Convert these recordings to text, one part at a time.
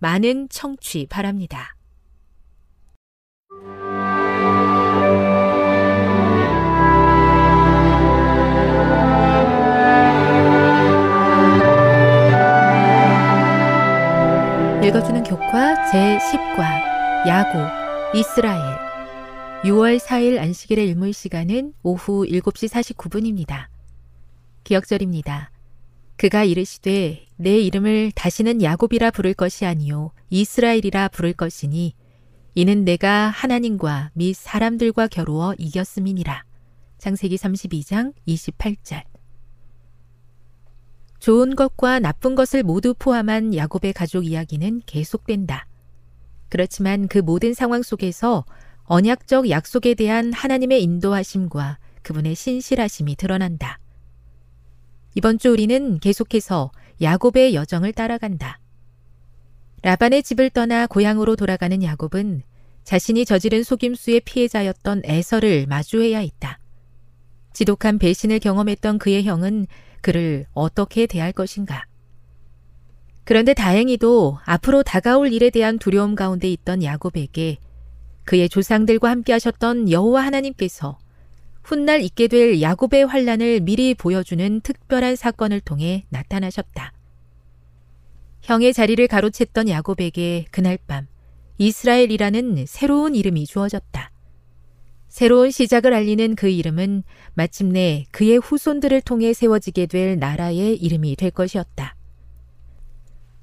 많은 청취 바랍니다. 읽어주는 교과 제10과 야고 이스라엘 6월 4일 안식일의 일몰 시간은 오후 7시 49분입니다. 기억절입니다. 그가 이르시되 내 이름을 다시는 야곱이라 부를 것이 아니요 이스라엘이라 부를 것이니 이는 내가 하나님과 및 사람들과 겨루어 이겼음이니라. 창세기 32장 28절. 좋은 것과 나쁜 것을 모두 포함한 야곱의 가족 이야기는 계속된다. 그렇지만 그 모든 상황 속에서 언약적 약속에 대한 하나님의 인도하심과 그분의 신실하심이 드러난다. 이번 주 우리는 계속해서 야곱의 여정을 따라간다. 라반의 집을 떠나 고향으로 돌아가는 야곱은 자신이 저지른 속임수의 피해자였던 에서를 마주해야 했다. 지독한 배신을 경험했던 그의 형은 그를 어떻게 대할 것인가? 그런데 다행히도 앞으로 다가올 일에 대한 두려움 가운데 있던 야곱에게 그의 조상들과 함께 하셨던 여호와 하나님께서 훗날 있게 될 야곱의 환란을 미리 보여주는 특별한 사건을 통해 나타나셨다. 형의 자리를 가로챘던 야곱에게 그날 밤 이스라엘이라는 새로운 이름이 주어졌다. 새로운 시작을 알리는 그 이름은 마침내 그의 후손들을 통해 세워지게 될 나라의 이름이 될 것이었다.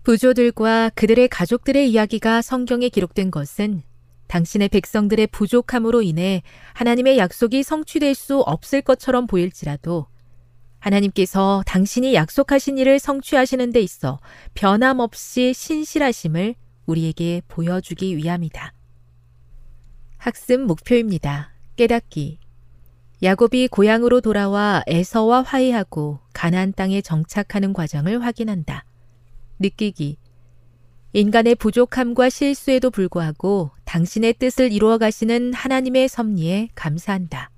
부조들과 그들의 가족들의 이야기가 성경에 기록된 것은 당신의 백성들의 부족함으로 인해 하나님의 약속이 성취될 수 없을 것처럼 보일지라도 하나님께서 당신이 약속하신 일을 성취하시는 데 있어 변함없이 신실하심을 우리에게 보여주기 위함이다. 학습 목표입니다. 깨닫기. 야곱이 고향으로 돌아와 에서와 화해하고 가나안 땅에 정착하는 과정을 확인한다. 느끼기. 인간의 부족함과 실수에도 불구하고 당신의 뜻을 이루어 가시는 하나님의 섭리에 감사한다.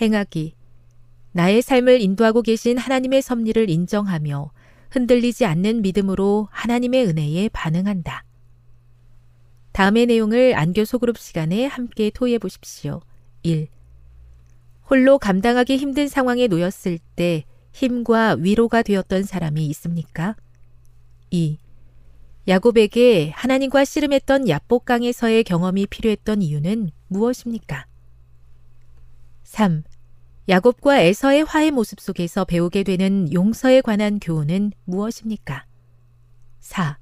행하기. 나의 삶을 인도하고 계신 하나님의 섭리를 인정하며 흔들리지 않는 믿음으로 하나님의 은혜에 반응한다. 다음의 내용을 안교 소그룹 시간에 함께 토의해 보십시오. 1. 홀로 감당하기 힘든 상황에 놓였을 때 힘과 위로가 되었던 사람이 있습니까? 2. 야곱에게 하나님과 씨름했던 야복강에서의 경험이 필요했던 이유는 무엇입니까? 3. 야곱과 에서의 화해 모습 속에서 배우게 되는 용서에 관한 교훈은 무엇입니까? 4.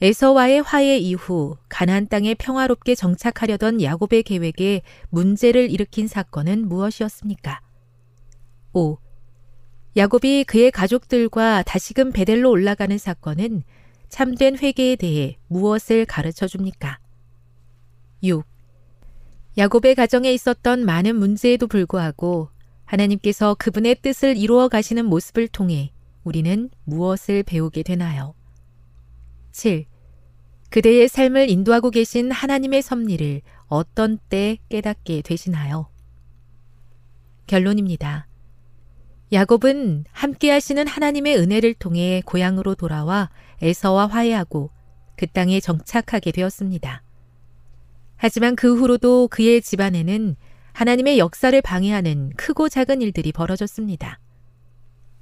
에서와의 화해 이후 가나안 땅에 평화롭게 정착하려던 야곱의 계획에 문제를 일으킨 사건은 무엇이었습니까? 5. 야곱이 그의 가족들과 다시금 베델로 올라가는 사건은 참된 회개에 대해 무엇을 가르쳐 줍니까? 6. 야곱의 가정에 있었던 많은 문제에도 불구하고 하나님께서 그분의 뜻을 이루어 가시는 모습을 통해 우리는 무엇을 배우게 되나요? 7. 그대의 삶을 인도하고 계신 하나님의 섭리를 어떤 때 깨닫게 되시나요? 결론입니다. 야곱은 함께 하시는 하나님의 은혜를 통해 고향으로 돌아와 에서와 화해하고 그 땅에 정착하게 되었습니다. 하지만 그 후로도 그의 집안에는 하나님의 역사를 방해하는 크고 작은 일들이 벌어졌습니다.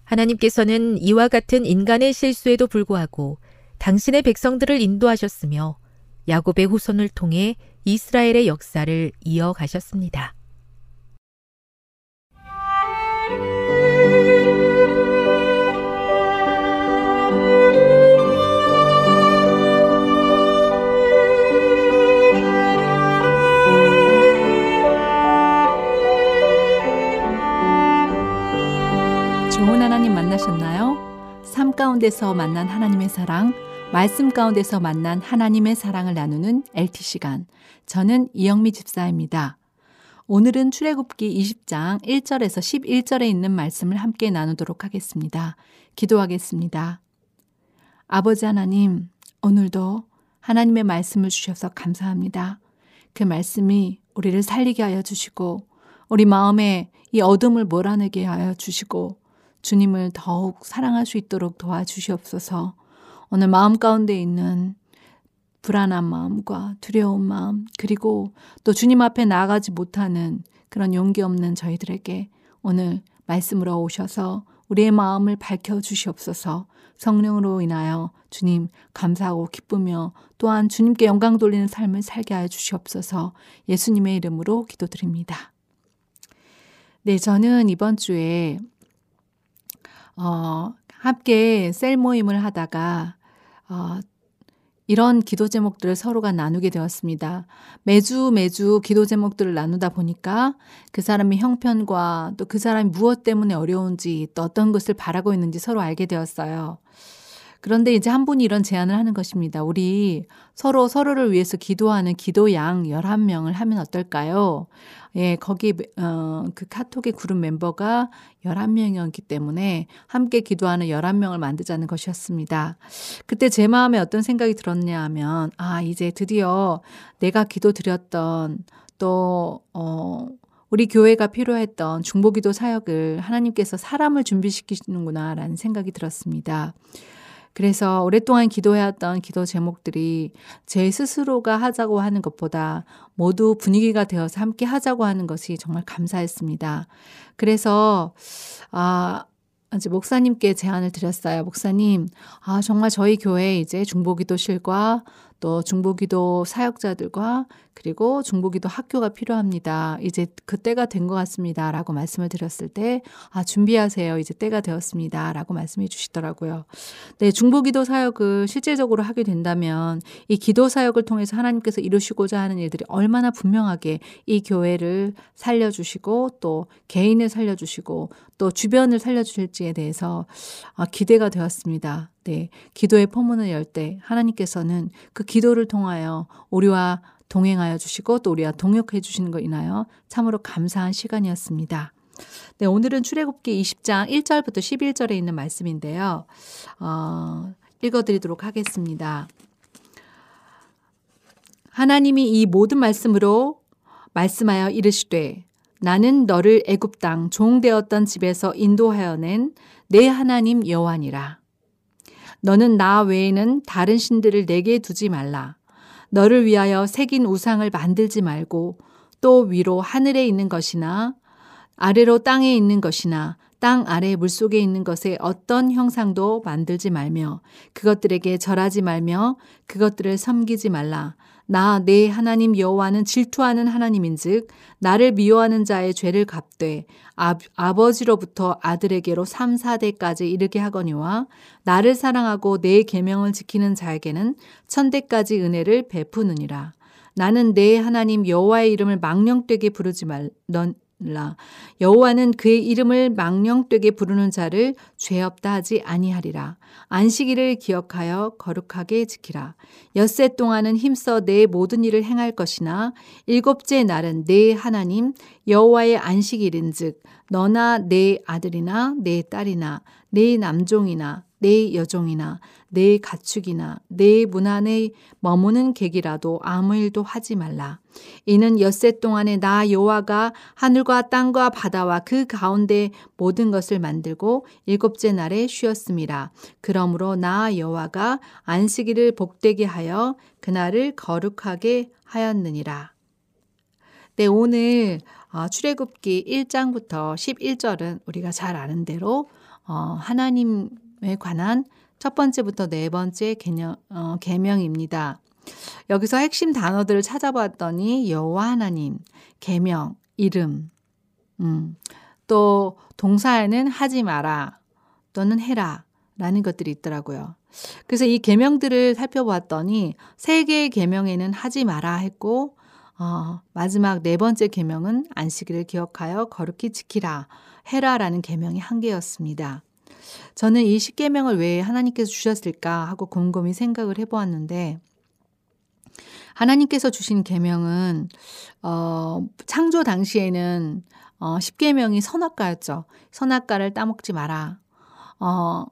하나님께서는 이와 같은 인간의 실수에도 불구하고 당신의 백성들을 인도하셨으며 야곱의 후손을 통해 이스라엘의 역사를 이어가셨습니다. 가운데서 만난 하나님의 사랑, 말씀 가운데서 만난 하나님의 사랑을 나누는 LT 시간. 저는 이영미 집사입니다. 오늘은 출애굽기 20장 1절에서 11절에 있는 말씀을 함께 나누도록 하겠습니다. 기도하겠습니다. 아버지 하나님, 오늘도 하나님의 말씀을 주셔서 감사합니다. 그 말씀이 우리를 살리게 하여 주시고 우리 마음에 이 어둠을 몰아내게 하여 주시고 주님을 더욱 사랑할 수 있도록 도와주시옵소서. 오늘 마음 가운데 있는 불안한 마음과 두려운 마음, 그리고 또 주님 앞에 나아가지 못하는 그런 용기 없는 저희들에게 오늘 말씀으로 오셔서 우리의 마음을 밝혀 주시옵소서 성령으로 인하여 주님 감사하고 기쁘며 또한 주님께 영광 돌리는 삶을 살게 하여 주시옵소서 예수님의 이름으로 기도드립니다. 네, 저는 이번 주에 어, 함께 셀 모임을 하다가 어, 이런 기도 제목들을 서로가 나누게 되었습니다. 매주 매주 기도 제목들을 나누다 보니까 그 사람의 형편과 또 그 사람이 무엇 때문에 어려운지 또 어떤 것을 바라고 있는지 서로 알게 되었어요. 그런데 이제 한 분이 이런 제안을 하는 것입니다. 우리 서로 서로를 위해서 기도하는 기도양 11명을 하면 어떨까요? 예, 거기, 어, 그 카톡의 그룹 멤버가 11명이었기 때문에 함께 기도하는 11명을 만들자는 것이었습니다. 그때 제 마음에 어떤 생각이 들었냐 하면, 아, 이제 드디어 내가 기도 드렸던 또, 어, 우리 교회가 필요했던 중보기도 사역을 하나님께서 사람을 준비시키시는구나라는 생각이 들었습니다. 그래서 오랫동안 기도해왔던 기도 제목들이 제 스스로가 하자고 하는 것보다 모두 분위기가 되어서 함께 하자고 하는 것이 정말 감사했습니다. 그래서, 아, 이제 목사님께 제안을 드렸어요. 목사님, 아, 정말 저희 교회 이제 중보기도실과 또 중보기도 사역자들과 그리고 중보기도 학교가 필요합니다. 이제 그 때가 된 것 같습니다. 라고 말씀을 드렸을 때, 아, 준비하세요. 이제 때가 되었습니다. 라고 말씀해 주시더라고요. 네, 중보기도 사역을 실제적으로 하게 된다면 이 기도 사역을 통해서 하나님께서 이루시고자 하는 일들이 얼마나 분명하게 이 교회를 살려주시고 또 개인을 살려주시고 또 주변을 살려주실지에 대해서 아, 기대가 되었습니다. 네, 기도의 포문을 열 때 하나님께서는 그 기도를 통하여 우리와 동행하여 주시고 또 우리와 동역해 주시는 거 인하여 참으로 감사한 시간이었습니다. 네, 오늘은 출애굽기 20장 1절부터 11절에 있는 말씀인데요. 어, 읽어 드리도록 하겠습니다. 하나님이 이 모든 말씀으로 말씀하여 이르시되 나는 너를 애굽 땅 종되었던 집에서 인도하여 낸 내 하나님 여호와니라. 너는 나 외에는 다른 신들을 내게 두지 말라. 너를 위하여 새긴 우상을 만들지 말고 또 위로 하늘에 있는 것이나 아래로 땅에 있는 것이나 땅 아래 물속에 있는 것에 어떤 형상도 만들지 말며 그것들에게 절하지 말며 그것들을 섬기지 말라. 나 내 하나님 여호와는 질투하는 하나님인즉 나를 미워하는 자의 죄를 갚되 아, 아버지로부터 아들에게로 3, 4대까지 이르게 하거니와 나를 사랑하고 내 계명을 지키는 자에게는 천대까지 은혜를 베푸느니라. 나는 내 하나님 여호와의 이름을 망령되게 부르지 말 넌 라. 여호와는 그의 이름을 망령되게 부르는 자를 죄 없다 하지 아니하리라. 안식일을 기억하여 거룩하게 지키라. 엿새 동안은 힘써 내 모든 일을 행할 것이나 일곱째 날은 내 하나님 여호와의 안식일인즉 너나 내 아들이나 내 딸이나 내 남종이나 내 여종이나 내 가축이나 내 문 안에 머무는 객이라도 아무 일도 하지 말라. 이는 엿새 동안에 나 여호와가 하늘과 땅과 바다와 그 가운데 모든 것을 만들고 일곱째 날에 쉬었음이라. 그러므로 나 여호와가 안식일을 복되게 하여 그날을 거룩하게 하였느니라. 네, 오늘 어, 출애굽기 1장부터 11절은 우리가 잘 아는 대로 어, 하나님에 관한 첫 번째부터 네 번째 개념, 어, 개명입니다. 여기서 핵심 단어들을 찾아봤더니 여호와 하나님, 개명, 이름, 음, 또 동사에는 하지 마라 또는 해라 라는 것들이 있더라고요. 그래서 이 계명들을 살펴봤더니 세 개의 계명에는 하지 마라 했고 어, 마지막 네 번째 계명은 안식일을 기억하여 거룩히 지키라 해라라는 계명이 한 개였습니다. 저는 이 십계명을 왜 하나님께서 주셨을까 하고 곰곰이 생각을 해보았는데 하나님께서 주신 계명은 어, 창조 당시에는 어, 십계명이 선악과였죠. 선악과를 따먹지 마라. 어,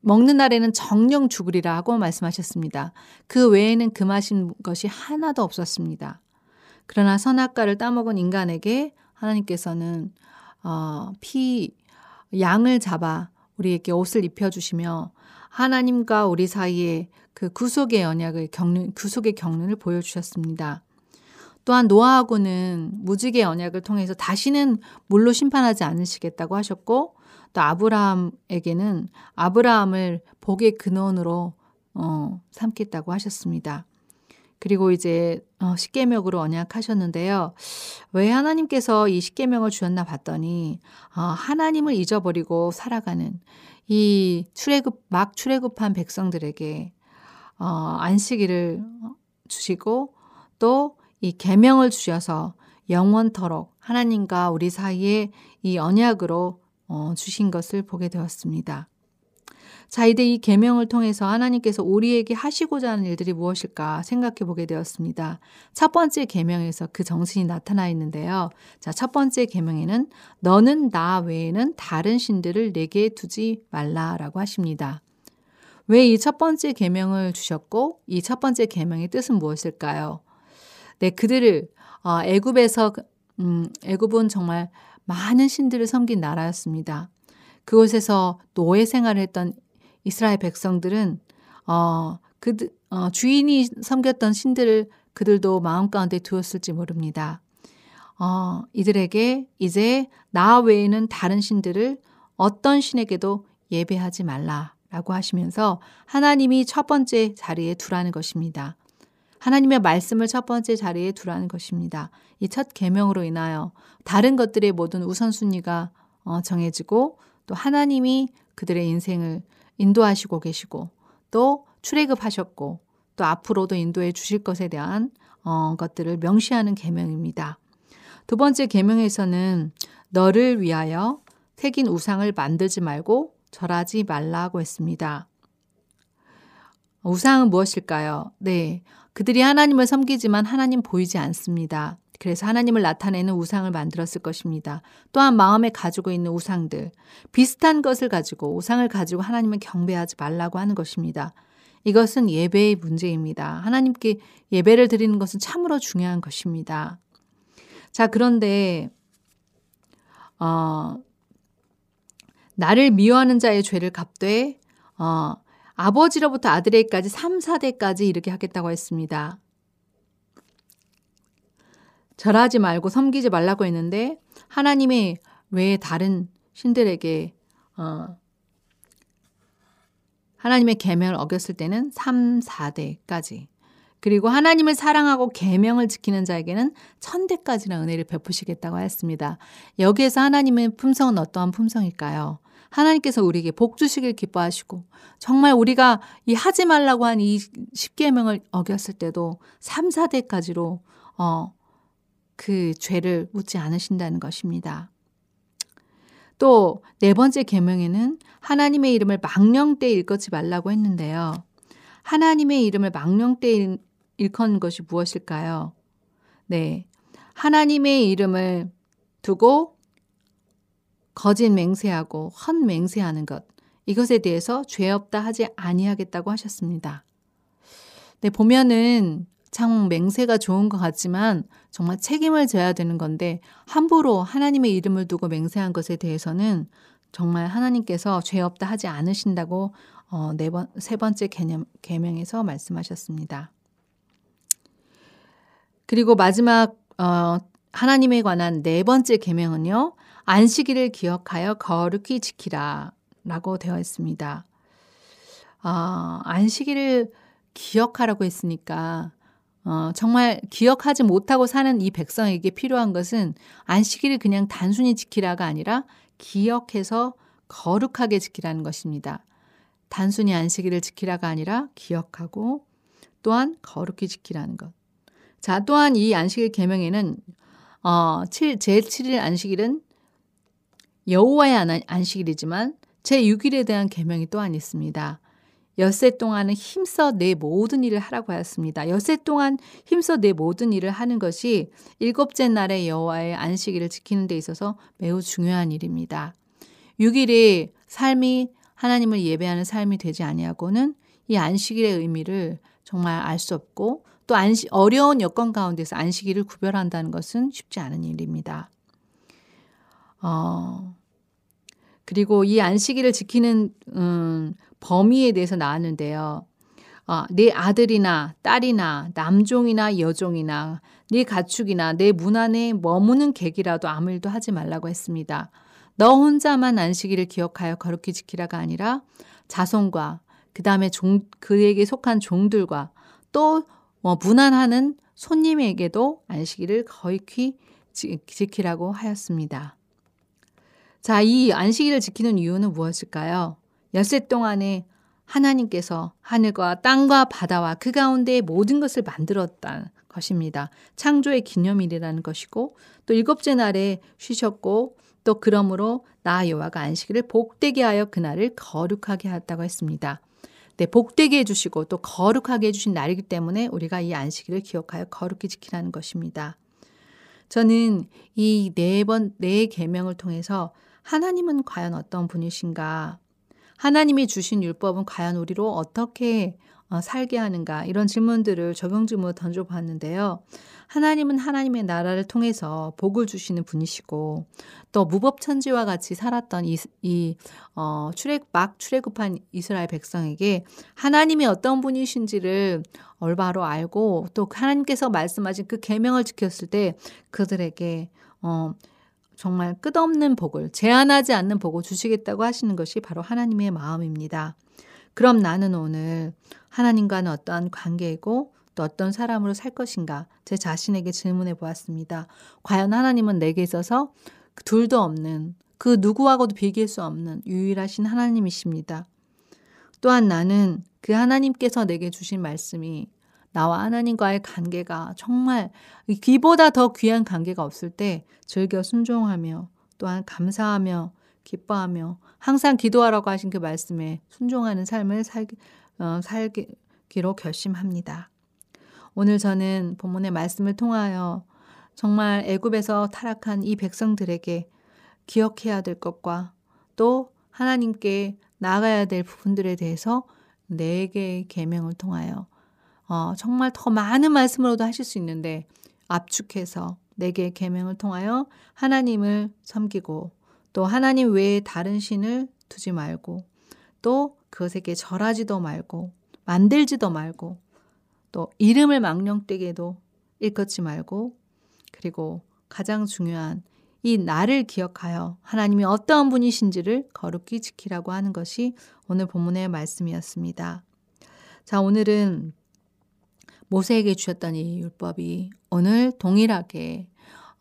먹는 날에는 정령 죽으리라 하고 말씀하셨습니다. 그 외에는 금하신 것이 하나도 없었습니다. 그러나 선악과를 따먹은 인간에게 하나님께서는 어, 피 양을 잡아 우리에게 옷을 입혀주시며 하나님과 우리 사이에 그 구속의 언약을 겪는 구속의 경륜을 보여주셨습니다. 또한 노아하고는 무지개 언약을 통해서 다시는 물로 심판하지 않으시겠다고 하셨고 또 아브라함에게는 아브라함을 복의 근원으로 어, 삼겠다고 하셨습니다. 그리고 이제 어, 십계명으로 언약하셨는데요. 왜 하나님께서 이 십계명을 주셨나 봤더니 어, 하나님을 잊어버리고 살아가는 이 출애굽 막 출애굽한 백성들에게 어, 안식일을 주시고 또 이 계명을 주셔서 영원토록 하나님과 우리 사이에 이 언약으로 어, 주신 것을 보게 되었습니다. 자, 이제 이 계명을 통해서 하나님께서 우리에게 하시고자 하는 일들이 무엇일까 생각해 보게 되었습니다. 첫 번째 계명에서 그 정신이 나타나 있는데요. 자, 첫 번째 계명에는 너는 나 외에는 다른 신들을 내게 두지 말라라고 하십니다. 왜 이 첫 번째 계명을 주셨고 이 첫 번째 계명의 뜻은 무엇일까요? 네, 그들을 어, 애굽에서 음, 애굽은 정말 많은 신들을 섬긴 나라였습니다. 그곳에서 노예 생활을 했던 이스라엘 백성들은 어, 그 어, 주인이 섬겼던 신들을 그들도 마음 가운데 두었을지 모릅니다. 어, 이들에게 이제 나 외에는 다른 신들을 어떤 신에게도 예배하지 말라라고 하시면서 하나님이 첫 번째 자리에 두라는 것입니다. 하나님의 말씀을 첫 번째 자리에 두라는 것입니다. 이 첫 계명으로 인하여 다른 것들의 모든 우선순위가 어, 정해지고 또 하나님이 그들의 인생을 인도하시고 계시고 또 출애굽하셨고 또 앞으로도 인도해 주실 것에 대한 어, 것들을 명시하는 계명입니다. 두 번째 계명에서는 너를 위하여 새긴 우상을 만들지 말고 절하지 말라고 했습니다. 우상은 무엇일까요? 네. 그들이 하나님을 섬기지만 하나님 보이지 않습니다. 그래서 하나님을 나타내는 우상을 만들었을 것입니다. 또한 마음에 가지고 있는 우상들, 비슷한 것을 가지고 우상을 가지고 하나님을 경배하지 말라고 하는 것입니다. 이것은 예배의 문제입니다. 하나님께 예배를 드리는 것은 참으로 중요한 것입니다. 자, 그런데, 어, 나를 미워하는 자의 죄를 갚되, 어, 아버지로부터 아들에게까지 3, 4대까지 이르게 하겠다고 했습니다. 절하지 말고 섬기지 말라고 했는데 하나님의 왜 다른 신들에게 어, 하나님의 계명을 어겼을 때는 3, 4대까지 그리고 하나님을 사랑하고 계명을 지키는 자에게는 천대까지나 은혜를 베푸시겠다고 하였습니다. 여기에서 하나님의 품성은 어떠한 품성일까요? 하나님께서 우리에게 복 주시길 기뻐하시고 정말 우리가 이 하지 말라고 한 이 십계명을 어겼을 때도 3, 4대까지로 어, 그 죄를 묻지 않으신다는 것입니다. 또 네 번째 계명에는 하나님의 이름을 망령때 일컫지 말라고 했는데요. 하나님의 이름을 망령때 일컫는 것이 무엇일까요? 네. 하나님의 이름을 두고 거짓 맹세하고 헛 맹세하는 것. 이것에 대해서 죄 없다 하지 아니하겠다고 하셨습니다. 네, 보면은 참 맹세가 좋은 것 같지만 정말 책임을 져야 되는 건데 함부로 하나님의 이름을 두고 맹세한 것에 대해서는 정말 하나님께서 죄 없다 하지 않으신다고 어, 네 번, 세 번째 개념, 개명에서 말씀하셨습니다. 그리고 마지막 어, 하나님에 관한 네 번째 계명은요. 안식일을 기억하여 거룩히 지키라 라고 되어 있습니다. 아, 안식일을 기억하라고 했으니까 어, 정말 기억하지 못하고 사는 이 백성에게 필요한 것은 안식일을 그냥 단순히 지키라가 아니라 기억해서 거룩하게 지키라는 것입니다. 단순히 안식일을 지키라가 아니라 기억하고 또한 거룩히 지키라는 것. 자, 또한 이 안식일 계명에는 어, 7, 제7일 안식일은 여호와의 안식일이지만 제6일에 대한 계명이 또한 있습니다. 엿새 동안은 힘써 내 모든 일을 하라고 하였습니다. 엿새 동안 힘써 내 모든 일을 하는 것이 일곱째 날의 여호와의 안식일을 지키는 데 있어서 매우 중요한 일입니다. 6일이 삶이 하나님을 예배하는 삶이 되지 아니하고는 이 안식일의 의미를 정말 알 수 없고 또 안시, 어려운 여건 가운데서 안식일을 구별한다는 것은 쉽지 않은 일입니다. 어, 그리고 이 안식일을 지키는 음, 범위에 대해서 나왔는데요. 어, 내 아들이나 딸이나 남종이나 여종이나 네 가축이나 내 문 안에 머무는 객이라도 아무 일도 하지 말라고 했습니다. 너 혼자만 안식일을 기억하여 거룩히 지키라가 아니라 자손과 그 다음에 종 그에게 속한 종들과 또뭐 무난하는 손님에게도 안식일을 거룩히 지키라고 하였습니다. 자, 이 안식일을 지키는 이유는 무엇일까요? 엿새 동안에 하나님께서 하늘과 땅과 바다와 그 가운데 모든 것을 만들었다는 것입니다. 창조의 기념일이라는 것이고 또 일곱째 날에 쉬셨고 또 그러므로 나 여호와가 안식일을 복되게 하여 그날을 거룩하게 하였다고 했습니다. 네, 복되게 해주시고 또 거룩하게 해주신 날이기 때문에 우리가 이 안식일을 기억하여 거룩히 지키라는 것입니다. 저는 이 네 번, 네 계명을 통해서 하나님은 과연 어떤 분이신가? 하나님이 주신 율법은 과연 우리로 어떻게 어, 살게 하는가? 이런 질문들을 적용 질문을 던져봤는데요. 하나님은 하나님의 나라를 통해서 복을 주시는 분이시고 또 무법천지와 같이 살았던 이, 이 어, 출애 막 출애굽한 이스라엘 백성에게 하나님이 어떤 분이신지를 얼바로 알고 또 하나님께서 말씀하신 그 계명을 지켰을 때 그들에게 어, 정말 끝없는 복을 제한하지 않는 복을 주시겠다고 하시는 것이 바로 하나님의 마음입니다. 그럼 나는 오늘 하나님과는 어떠한 관계이고 또 어떤 사람으로 살 것인가 제 자신에게 질문해 보았습니다. 과연 하나님은 내게 있어서 둘도 없는 그 누구하고도 비교할 수 없는 유일하신 하나님이십니다. 또한 나는 그 하나님께서 내게 주신 말씀이 나와 하나님과의 관계가 정말 귀보다 더 귀한 관계가 없을 때 즐겨 순종하며 또한 감사하며 기뻐하며 항상 기도하라고 하신 그 말씀에 순종하는 삶을 살기, 어, 살기로 결심합니다. 오늘 저는 본문의 말씀을 통하여 정말 애굽에서 타락한 이 백성들에게 기억해야 될 것과 또 하나님께 나가야 될 부분들에 대해서 네 개의 계명을 통하여 어, 정말 더 많은 말씀으로도 하실 수 있는데 압축해서 네 개의 계명을 통하여 하나님을 섬기고 또 하나님 외에 다른 신을 두지 말고 또 그것에게 절하지도 말고 만들지도 말고 또 이름을 망령되게도 일컫지 말고 그리고 가장 중요한 이 나를 기억하여 하나님이 어떠한 분이신지를 거룩히 지키라고 하는 것이 오늘 본문의 말씀이었습니다. 자, 오늘은 모세에게 주셨던 이 율법이 오늘 동일하게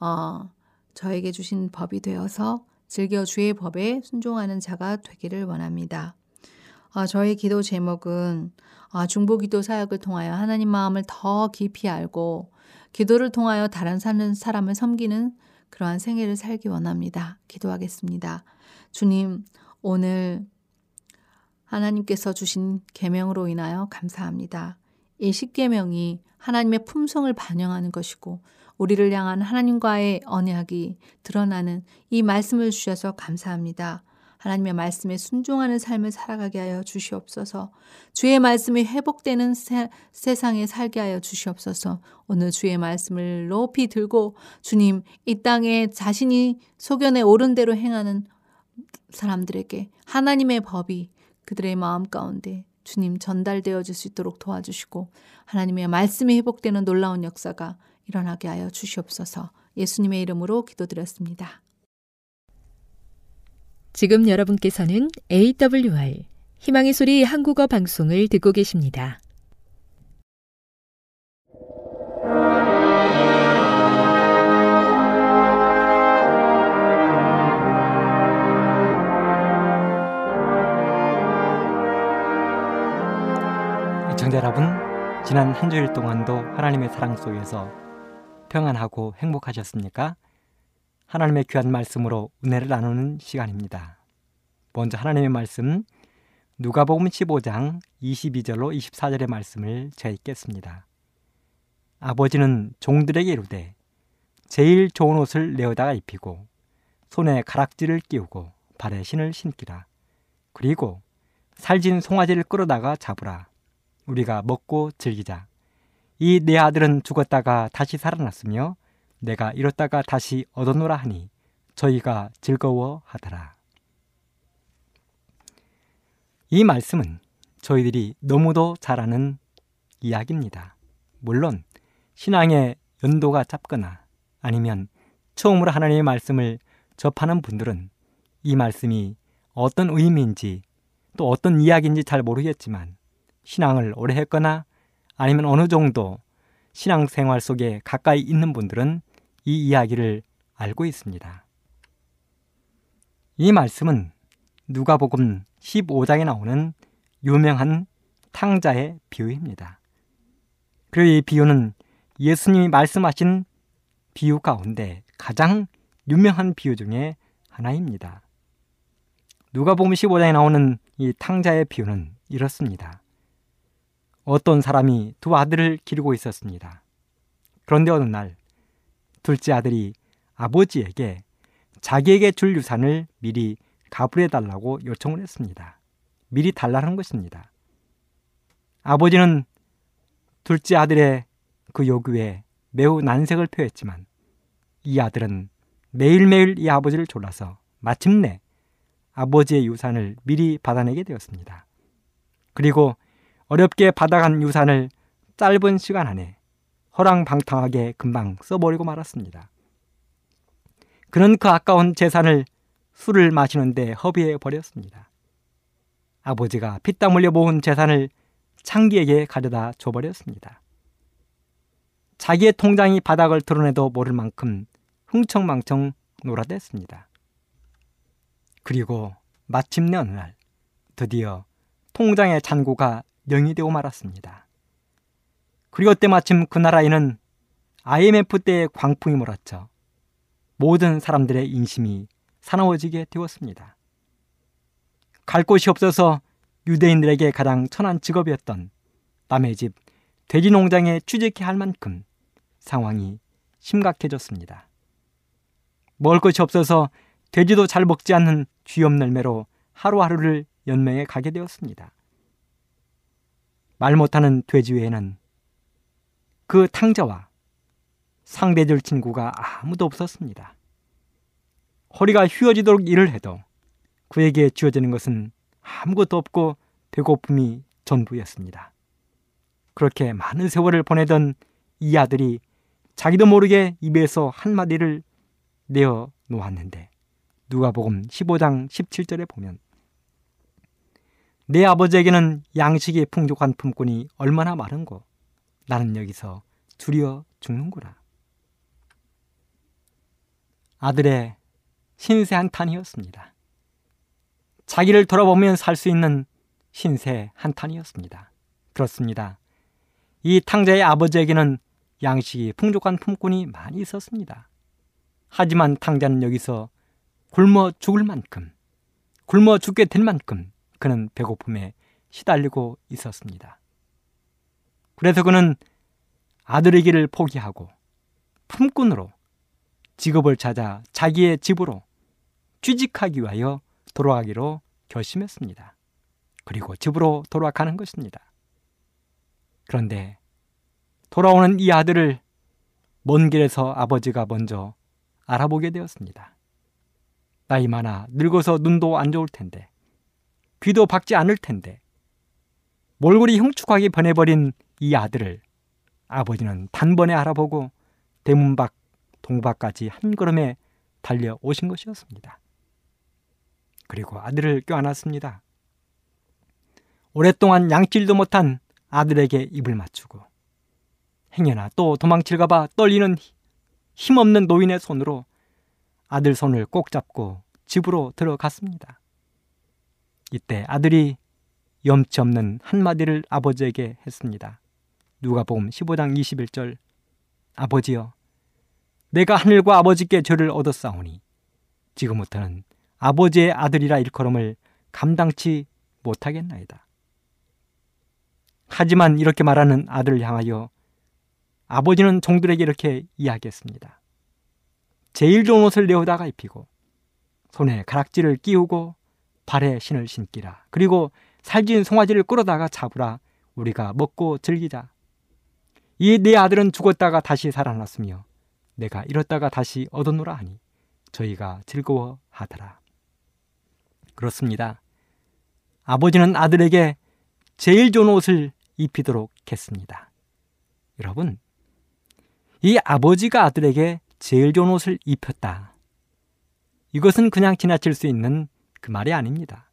어, 저에게 주신 법이 되어서 즐겨 주의 법에 순종하는 자가 되기를 원합니다. 어, 저의 기도 제목은 어, 중보기도 사역을 통하여 하나님 마음을 더 깊이 알고 기도를 통하여 다른 사는 사람을 섬기는 그러한 생애를 살기 원합니다. 기도하겠습니다. 주님, 오늘 하나님께서 주신 계명으로 인하여 감사합니다. 이 십계명이 하나님의 품성을 반영하는 것이고 우리를 향한 하나님과의 언약이 드러나는 이 말씀을 주셔서 감사합니다. 하나님의 말씀에 순종하는 삶을 살아가게 하여 주시옵소서. 주의 말씀이 회복되는 세, 세상에 살게 하여 주시옵소서. 오늘 주의 말씀을 높이 들고 주님 이 땅에 자신이 소견에 옳은 대로 행하는 사람들에게 하나님의 법이 그들의 마음 가운데 주님 전달되어질 수 있도록 도와주시고 하나님의 말씀이 회복되는 놀라운 역사가 일어나게 하여 주시옵소서. 예수님의 이름으로 기도드렸습니다. 지금 여러분께서는 AWR 희망의 소리 한국어 방송을 듣고 계십니다. 청자 여러분, 지난 한 주일 동안도 하나님의 사랑 속에서 평안하고 행복하셨습니까? 하나님의 귀한 말씀으로 은혜를 나누는 시간입니다. 먼저 하나님의 말씀 누가복음 15장 22절로 24절의 말씀을 제가 읽겠습니다. 아버지는 종들에게 이르되 제일 좋은 옷을 내어다가 입히고 손에 가락지를 끼우고 발에 신을 신기라. 그리고 살진 송아지를 끌어다가 잡으라. 우리가 먹고 즐기자. 이 내 아들은 죽었다가 다시 살아났으며 내가 이렇다가 다시 얻어노라 하니 저희가 즐거워하더라. 이 말씀은 저희들이 너무도 잘 아는 이야기입니다. 물론 신앙의 연도가 짧거나 아니면 처음으로 하나님의 말씀을 접하는 분들은 이 말씀이 어떤 의미인지 또 어떤 이야기인지 잘 모르겠지만 신앙을 오래 했거나 아니면 어느 정도 신앙 생활 속에 가까이 있는 분들은 이 이야기를 알고 있습니다. 이 말씀은 누가복음 15장에 나오는 유명한 탕자의 비유입니다. 그리고 이 비유는 예수님이 말씀하신 비유 가운데 가장 유명한 비유 중에 하나입니다. 누가복음 15장에 나오는 이 탕자의 비유는 이렇습니다. 어떤 사람이 두 아들을 기르고 있었습니다. 그런데 어느 날 둘째 아들이 아버지에게 자기에게 줄 유산을 미리 가불해 달라고 요청을 했습니다. 미리 달라는 것입니다. 아버지는 둘째 아들의 그 요구에 매우 난색을 표했지만 이 아들은 매일매일 이 아버지를 졸라서 마침내 아버지의 유산을 미리 받아내게 되었습니다. 그리고 어렵게 받아간 유산을 짧은 시간 안에 허랑방탕하게 금방 써버리고 말았습니다. 그는 그 아까운 재산을 술을 마시는데 허비해 버렸습니다. 아버지가 피땀 흘려 모은 재산을 창기에게 가져다 줘버렸습니다. 자기의 통장이 바닥을 드러내도 모를 만큼 흥청망청 놀아댔습니다. 그리고 마침내 어느 날 드디어 통장의 잔고가 영이 되고 말았습니다. 그리고 때 마침 그 나라에는 IMF 때의 광풍이 몰았죠. 모든 사람들의 인심이 사나워지게 되었습니다. 갈 곳이 없어서 유대인들에게 가장 천한 직업이었던 남의 집 돼지 농장에 취직해야 할 만큼 상황이 심각해졌습니다. 먹을 것이 없어서 돼지도 잘 먹지 않는 쥐염널매로 하루하루를 연명해 가게 되었습니다. 말 못하는 돼지 외에는 그 탕자와 상대줄 친구가 아무도 없었습니다. 허리가 휘어지도록 일을 해도 그에게 주어지는 것은 아무것도 없고 배고픔이 전부였습니다. 그렇게 많은 세월을 보내던 이 아들이 자기도 모르게 입에서 한마디를 내어 놓았는데 누가복음 15장 17절에 보면 내 아버지에게는 양식이 풍족한 품꾼이 얼마나 많은고 나는 여기서 두려워 죽는구나. 아들의 신세 한탄이었습니다. 자기를 돌아보면 살 수 있는 신세 한탄이었습니다. 그렇습니다. 이 탕자의 아버지에게는 양식이 풍족한 품꾼이 많이 있었습니다. 하지만 탕자는 여기서 굶어 죽을 만큼, 굶어 죽게 될 만큼 그는 배고픔에 시달리고 있었습니다. 그래서 그는 아들의 길을 포기하고 품꾼으로 직업을 찾아 자기의 집으로 취직하기 위하여 돌아가기로 결심했습니다. 그리고 집으로 돌아가는 것입니다. 그런데 돌아오는 이 아들을 먼 길에서 아버지가 먼저 알아보게 되었습니다. 나이 많아 늙어서 눈도 안 좋을 텐데, 귀도 박지 않을 텐데, 몰골이 흉측하게 변해버린 이 아들을 아버지는 단번에 알아보고 대문 밖 동밖까지 한 걸음에 달려오신 것이었습니다. 그리고 아들을 껴안았습니다. 오랫동안 양질도 못한 아들에게 입을 맞추고 행여나 또 도망칠까봐 떨리는 힘없는 노인의 손으로 아들 손을 꼭 잡고 집으로 들어갔습니다. 이때 아들이 염치 없는 한마디를 아버지에게 했습니다. 누가복음 15장 21절 아버지여 내가 하늘과 아버지께 죄를 얻었사오니 지금부터는 아버지의 아들이라 일컬음을 감당치 못하겠나이다. 하지만 이렇게 말하는 아들을 향하여 아버지는 종들에게 이렇게 이야기했습니다. 제일 좋은 옷을 내어다가 입히고 손에 가락지를 끼우고 발에 신을 신기라. 그리고 살진 송아지를 끌어다가 잡으라. 우리가 먹고 즐기자. 이네 아들은 죽었다가 다시 살아났으며 내가 잃었다가 다시 얻어노라 하니 저희가 즐거워하더라. 그렇습니다. 아버지는 아들에게 제일 좋은 옷을 입히도록 했습니다. 여러분, 이 아버지가 아들에게 제일 좋은 옷을 입혔다. 이것은 그냥 지나칠 수 있는 그 말이 아닙니다.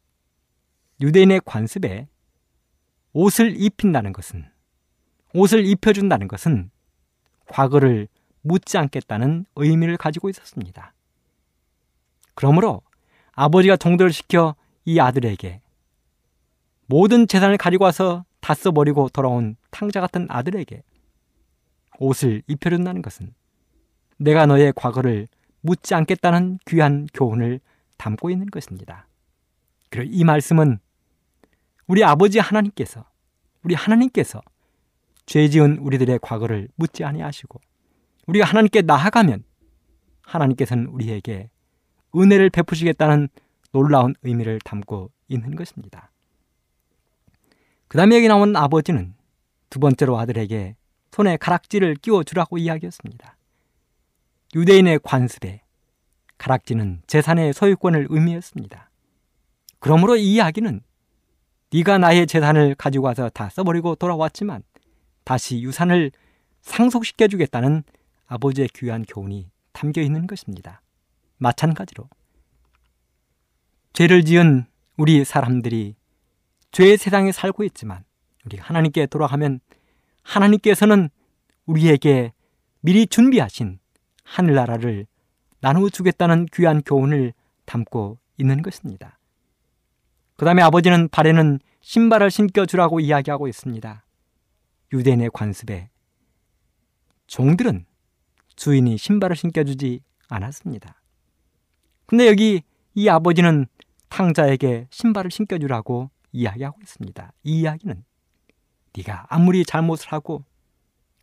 유대인의 관습에 옷을 입힌다는 것은, 옷을 입혀준다는 것은 과거를 묻지 않겠다는 의미를 가지고 있었습니다. 그러므로 아버지가 동도를 시켜 이 아들에게 모든 재산을 가지고 와서 다 써버리고 돌아온 탕자 같은 아들에게 옷을 입혀준다는 것은 내가 너의 과거를 묻지 않겠다는 귀한 교훈을 담고 있는 것입니다. 그리고 이 말씀은 우리 아버지 하나님께서 우리 하나님께서 죄 지은 우리들의 과거를 묻지 아니하시고 우리가 하나님께 나아가면 하나님께서는 우리에게 은혜를 베푸시겠다는 놀라운 의미를 담고 있는 것입니다. 그 다음에 여기 나온 아버지는 두 번째로 아들에게 손에 가락지를 끼워 주라고 이야기했습니다. 유대인의 관습에 가락지는 재산의 소유권을 의미했습니다. 그러므로 이 이야기는 네가 나의 재산을 가지고 와서 다 써버리고 돌아왔지만 다시 유산을 상속시켜 주겠다는 아버지의 귀한 교훈이 담겨 있는 것입니다. 마찬가지로 죄를 지은 우리 사람들이 죄의 세상에 살고 있지만 우리 하나님께 돌아가면 하나님께서는 우리에게 미리 준비하신 하늘나라를 나누어 주겠다는 귀한 교훈을 담고 있는 것입니다. 그 다음에 아버지는 발에는 신발을 신겨주라고 이야기하고 있습니다. 유대인의 관습에 종들은 주인이 신발을 신겨주지 않았습니다. 근데 여기 이 아버지는 탕자에게 신발을 신겨주라고 이야기하고 있습니다. 이 이야기는 네가 아무리 잘못을 하고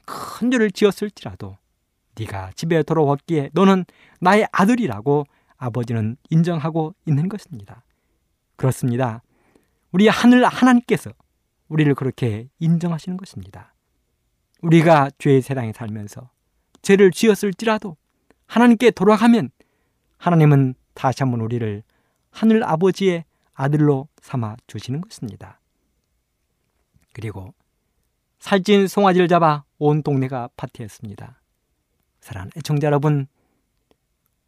큰 죄를 지었을지라도 네가 집에 돌아왔기에 너는 나의 아들이라고 아버지는 인정하고 있는 것입니다. 그렇습니다. 우리 하늘 하나님께서 우리를 그렇게 인정하시는 것입니다. 우리가 죄의 세상에 살면서 죄를 지었을지라도 하나님께 돌아가면 하나님은 다시 한번 우리를 하늘 아버지의 아들로 삼아 주시는 것입니다. 그리고 살찐 송아지를 잡아 온 동네가 파티했습니다. 사랑하는 애청자 여러분,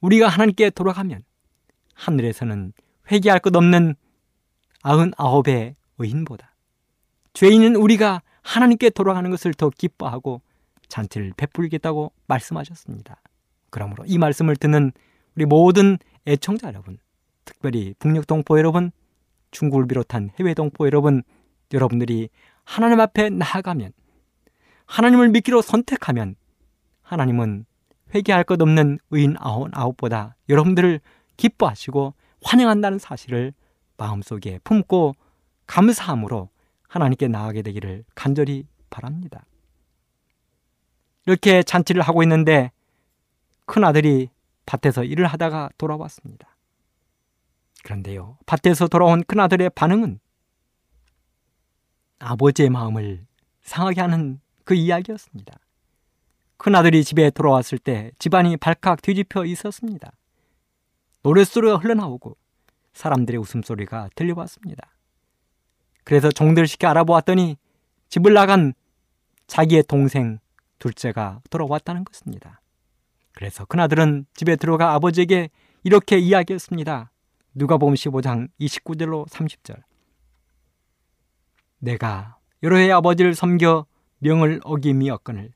우리가 하나님께 돌아가면 하늘에서는 회개할 것 없는 아흔 아홉의 의인보다 죄인은 우리가 하나님께 돌아가는 것을 더 기뻐하고 잔치를 베풀겠다고 말씀하셨습니다. 그러므로 이 말씀을 듣는 우리 모든 애청자 여러분, 특별히 북녘 동포 여러분, 중국을 비롯한 해외 동포 여러분, 여러분들이 하나님 앞에 나아가면 하나님을 믿기로 선택하면 하나님은 회개할 것 없는 의인 아홉 아홉보다 여러분들을 기뻐하시고 환영한다는 사실을 마음속에 품고 감사함으로 하나님께 나아가게 되기를 간절히 바랍니다. 이렇게 잔치를 하고 있는데 큰 아들이 밭에서 일을 하다가 돌아왔습니다. 그런데요, 밭에서 돌아온 큰 아들의 반응은 아버지의 마음을 상하게 하는 그 이야기였습니다. 큰 아들이 집에 돌아왔을 때 집안이 발칵 뒤집혀 있었습니다. 노랫소리가 흘러나오고 사람들의 웃음소리가 들려왔습니다. 그래서 종들 시켜 알아보았더니 집을 나간 자기의 동생 둘째가 돌아왔다는 것입니다. 그래서 큰아들은 집에 들어가 아버지에게 이렇게 이야기했습니다. 누가복음 15장 29절로 30절. 내가 여러 해 아버지를 섬겨 명을 어김이었거늘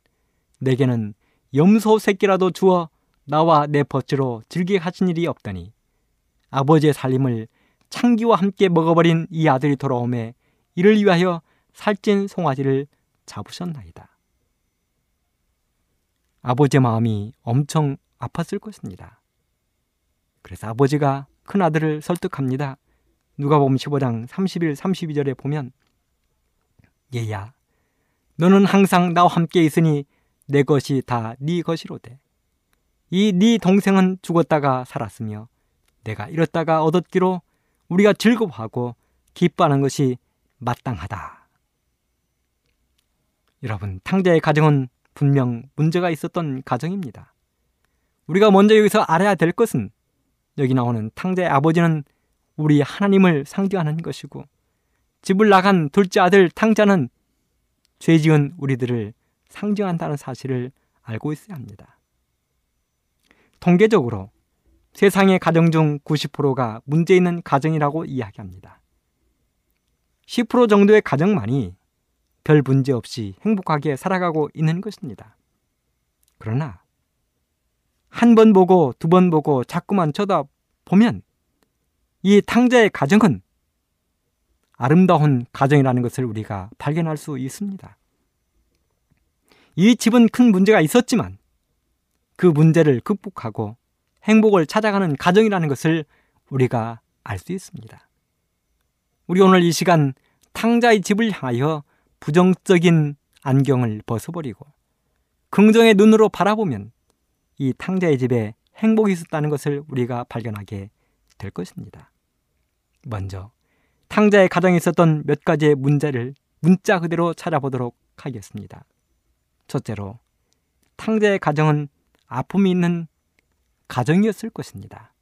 내게는 염소 새끼라도 주어 나와 내 버치로 즐기게 하신 일이 없더니 아버지의 살림을 창기와 함께 먹어버린 이 아들이 돌아오매 이를 위하여 살찐 송아지를 잡으셨나이다. 아버지의 마음이 엄청 아팠을 것입니다. 그래서 아버지가 큰 아들을 설득합니다. 누가 보면 15장 31, 32절에 보면 얘야 너는 항상 나와 함께 있으니 내 것이 다 네 것이로되 이 네 동생은 죽었다가 살았으며 내가 잃었다가 얻었기로 우리가 즐거워하고 기뻐하는 것이 마땅하다. 여러분, 탕자의 가정은 분명 문제가 있었던 가정입니다. 우리가 먼저 여기서 알아야 될 것은 여기 나오는 탕자의 아버지는 우리 하나님을 상징하는 것이고 집을 나간 둘째 아들 탕자는 죄 지은 우리들을 상징한다는 사실을 알고 있어야 합니다. 통계적으로 세상의 가정 중 90%가 문제 있는 가정이라고 이야기합니다. 10% 정도의 가정만이 별 문제 없이 행복하게 살아가고 있는 것입니다. 그러나 한 번 보고 두 번 보고 자꾸만 쳐다보면 이 탕자의 가정은 아름다운 가정이라는 것을 우리가 발견할 수 있습니다. 이 집은 큰 문제가 있었지만 그 문제를 극복하고 행복을 찾아가는 가정이라는 것을 우리가 알 수 있습니다. 우리 오늘 이 시간 탕자의 집을 향하여 부정적인 안경을 벗어버리고 긍정의 눈으로 바라보면 이 탕자의 집에 행복이 있었다는 것을 우리가 발견하게 될 것입니다. 먼저 탕자의 가정에 있었던 몇 가지의 문제를 문자 그대로 찾아보도록 하겠습니다. 첫째로 탕자의 가정은 아픔이 있는 가정이었을 것입니다.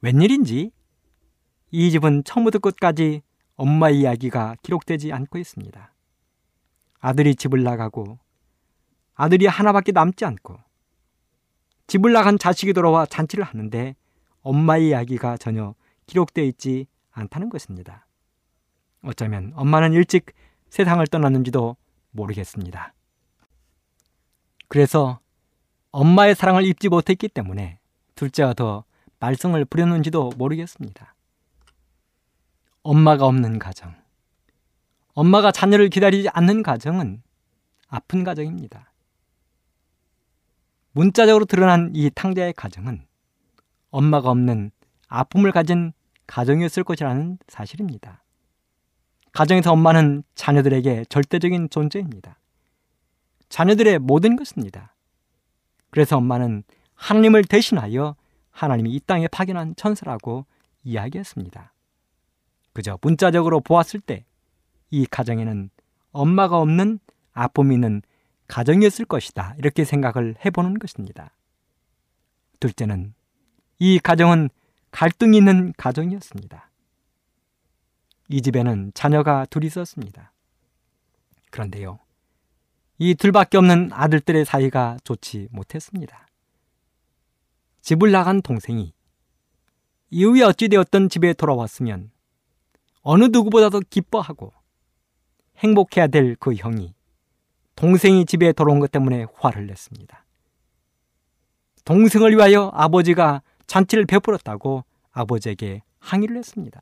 웬일인지 이 집은 처음부터 끝까지 엄마의 이야기가 기록되지 않고 있습니다. 아들이 집을 나가고 아들이 하나밖에 남지 않고 집을 나간 자식이 돌아와 잔치를 하는데 엄마의 이야기가 전혀 기록되어 있지 않다는 것입니다. 어쩌면 엄마는 일찍 세상을 떠났는지도 모르겠습니다. 그래서 엄마의 사랑을 입지 못했기 때문에 둘째가 더 말썽을 부렸는지도 모르겠습니다. 엄마가 없는 가정. 엄마가 자녀를 기다리지 않는 가정은 아픈 가정입니다. 문자적으로 드러난 이 탕자의 가정은 엄마가 없는 아픔을 가진 가정이었을 것이라는 사실입니다. 가정에서 엄마는 자녀들에게 절대적인 존재입니다. 자녀들의 모든 것입니다. 그래서 엄마는 하나님을 대신하여 하나님이 이 땅에 파견한 천사라고 이야기했습니다. 그저 문자적으로 보았을 때 이 가정에는 엄마가 없는 아픔이 있는 가정이었을 것이다. 이렇게 생각을 해보는 것입니다. 둘째는 이 가정은 갈등이 있는 가정이었습니다. 이 집에는 자녀가 둘 있었습니다. 그런데요, 이 둘밖에 없는 아들들의 사이가 좋지 못했습니다. 집을 나간 동생이 이후에 어찌되었던 집에 돌아왔으면 어느 누구보다도 기뻐하고 행복해야 될 그 형이 동생이 집에 돌아온 것 때문에 화를 냈습니다. 동생을 위하여 아버지가 잔치를 베풀었다고 아버지에게 항의를 했습니다.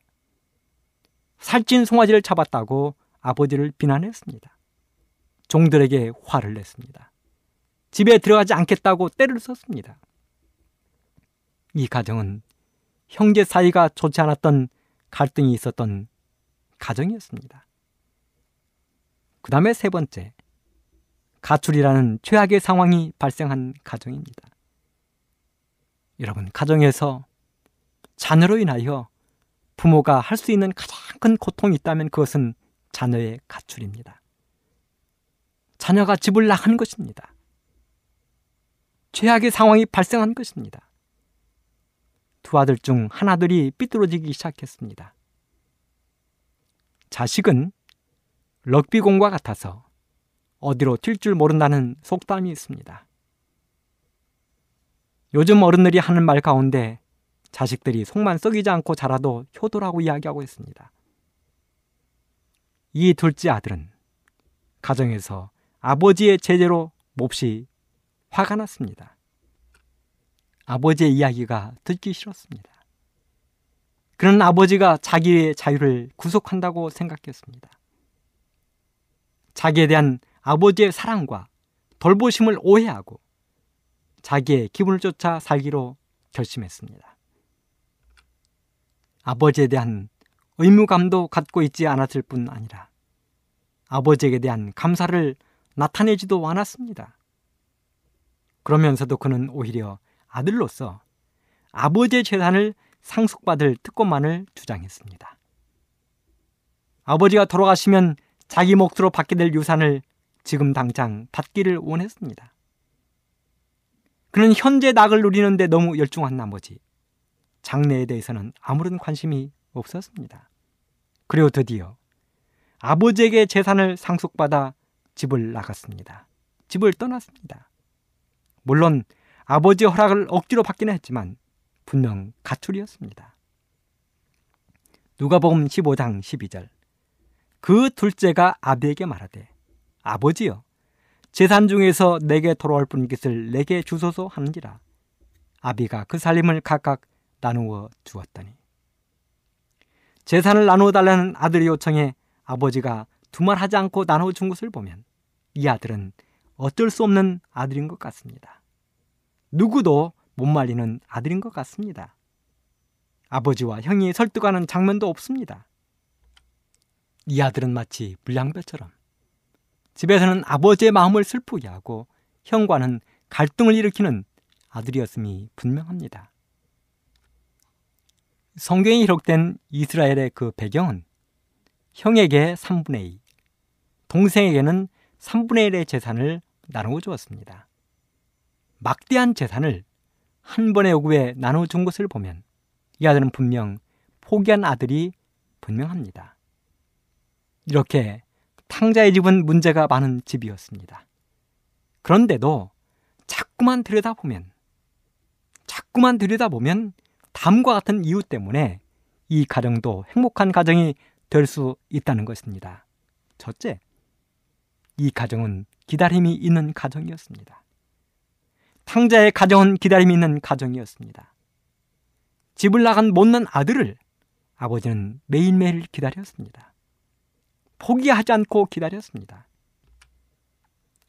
살찐 송아지를 잡았다고 아버지를 비난했습니다. 종들에게 화를 냈습니다. 집에 들어가지 않겠다고 때를 썼습니다. 이 가정은 형제 사이가 좋지 않았던 갈등이 있었던 가정이었습니다. 그 다음에 세 번째, 가출이라는 최악의 상황이 발생한 가정입니다. 여러분, 가정에서 자녀로 인하여 부모가 할 수 있는 가장 큰 고통이 있다면 그것은 자녀의 가출입니다. 자녀가 집을 나간 것입니다. 최악의 상황이 발생한 것입니다. 두 아들 중 하나들이 삐뚤어지기 시작했습니다. 자식은 럭비공과 같아서 어디로 튈 줄 모른다는 속담이 있습니다. 요즘 어른들이 하는 말 가운데 자식들이 속만 썩이지 않고 자라도 효도라고 이야기하고 있습니다. 이 둘째 아들은 가정에서 아버지의 제재로 몹시 화가 났습니다. 아버지의 이야기가 듣기 싫었습니다. 그는 아버지가 자기의 자유를 구속한다고 생각했습니다. 자기에 대한 아버지의 사랑과 돌보심을 오해하고 자기의 기분을 쫓아 살기로 결심했습니다. 아버지에 대한 의무감도 갖고 있지 않았을 뿐 아니라 아버지에게 대한 감사를 나타내지도 않았습니다. 그러면서도 그는 오히려 아들로서 아버지의 재산을 상속받을 특권만을 주장했습니다. 아버지가 돌아가시면 자기 몫으로 받게 될 유산을 지금 당장 받기를 원했습니다. 그는 현재 낙을 누리는데 너무 열중한 나머지 장래에 대해서는 아무런 관심이 없었습니다. 그리고 드디어 아버지에게 재산을 상속받아 집을 나갔습니다. 집을 떠났습니다. 물론 아버지의 허락을 억지로 받기는 했지만 분명 가출이었습니다. 누가복음 15장 12절 그 둘째가 아비에게 말하되 아버지여 재산 중에서 내게 돌아올 분깃을 내게 주소서 하는지라 아비가 그 살림을 각각 나누어 주었더니 재산을 나누어 달라는 아들의 요청에 아버지가 두말하지 않고 나누어 준 것을 보면 이 아들은 어쩔 수 없는 아들인 것 같습니다. 누구도 못 말리는 아들인 것 같습니다. 아버지와 형이 설득하는 장면도 없습니다. 이 아들은 마치 불량배처럼 집에서는 아버지의 마음을 슬프게 하고 형과는 갈등을 일으키는 아들이었음이 분명합니다. 성경에 기록된 이스라엘의 그 배경은 형에게 3분의 2, 동생에게는 3분의 1의 재산을 나누어 주었습니다. 막대한 재산을 한 번의 요구에 나눠 준 것을 보면 이 아들은 분명 포기한 아들이 분명합니다. 이렇게 탕자의 집은 문제가 많은 집이었습니다. 그런데도 자꾸만 들여다보면 자꾸만 들여다보면 다음과 같은 이유 때문에 이 가정도 행복한 가정이 될 수 있다는 것입니다. 첫째, 이 가정은 기다림이 있는 가정이었습니다. 탕자의 가정은 기다림이 있는 가정이었습니다. 집을 나간 못난 아들을 아버지는 매일매일 기다렸습니다. 포기하지 않고 기다렸습니다.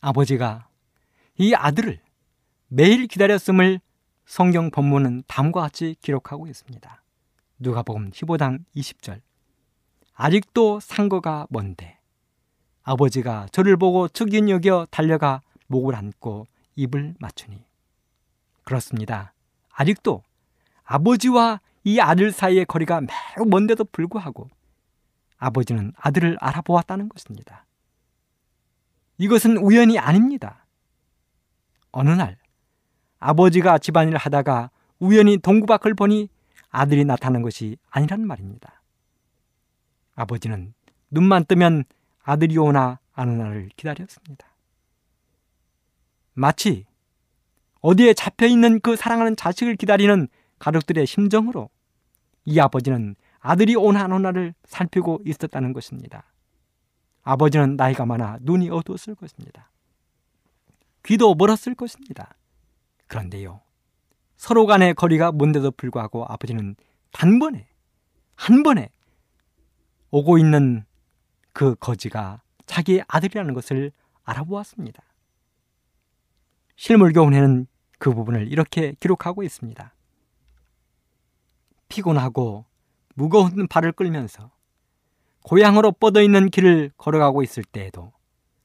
아버지가 이 아들을 매일 기다렸음을 성경 본문은 다음과 같이 기록하고 있습니다. 누가복음 15장 20절. 아직도 상거가 먼데 아버지가 저를 보고 측인 여겨 달려가 목을 안고 입을 맞추니 그렇습니다. 아직도 아버지와 이 아들 사이의 거리가 매우 먼데도 불구하고 아버지는 아들을 알아보았다는 것입니다. 이것은 우연이 아닙니다. 어느 날 아버지가 집안일을 하다가 우연히 동구 밖을 보니 아들이 나타난 것이 아니란 말입니다. 아버지는 눈만 뜨면 아들이 오나 안 오나를 기다렸습니다. 마치 어디에 잡혀 있는 그 사랑하는 자식을 기다리는 가족들의 심정으로 이 아버지는 아들이 오나오나를 살피고 있었다는 것입니다. 아버지는 나이가 많아 눈이 어두웠을 것입니다. 귀도 멀었을 것입니다. 그런데요. 서로 간의 거리가 먼데도 불구하고 아버지는 단번에 한 번에 오고 있는 그 거지가 자기의 아들이라는 것을 알아보았습니다. 실물교훈에는 그 부분을 이렇게 기록하고 있습니다. 피곤하고 무거운 발을 끌면서 고향으로 뻗어 있는 길을 걸어가고 있을 때에도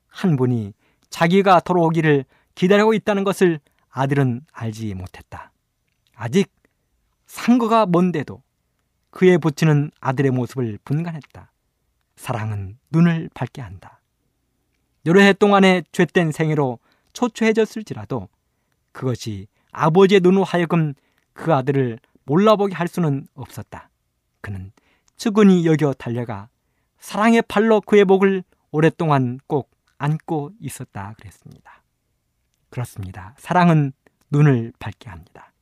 한 분이 자기가 돌아오기를 기다리고 있다는 것을 아들은 알지 못했다. 아직 상거가 먼데도 그에 붙이는 아들의 모습을 분간했다. 사랑은 눈을 밝게 한다. 여러 해 동안의 죄된 생애로 초췌해졌을지라도 그것이 아버지의 눈으로 하여금 그 아들을 몰라보게 할 수는 없었다. 그는 측은히 여겨 달려가 사랑의 팔로 그의 목을 오랫동안 꼭 안고 있었다 그랬습니다. 그렇습니다. 사랑은 눈을 밝게 합니다.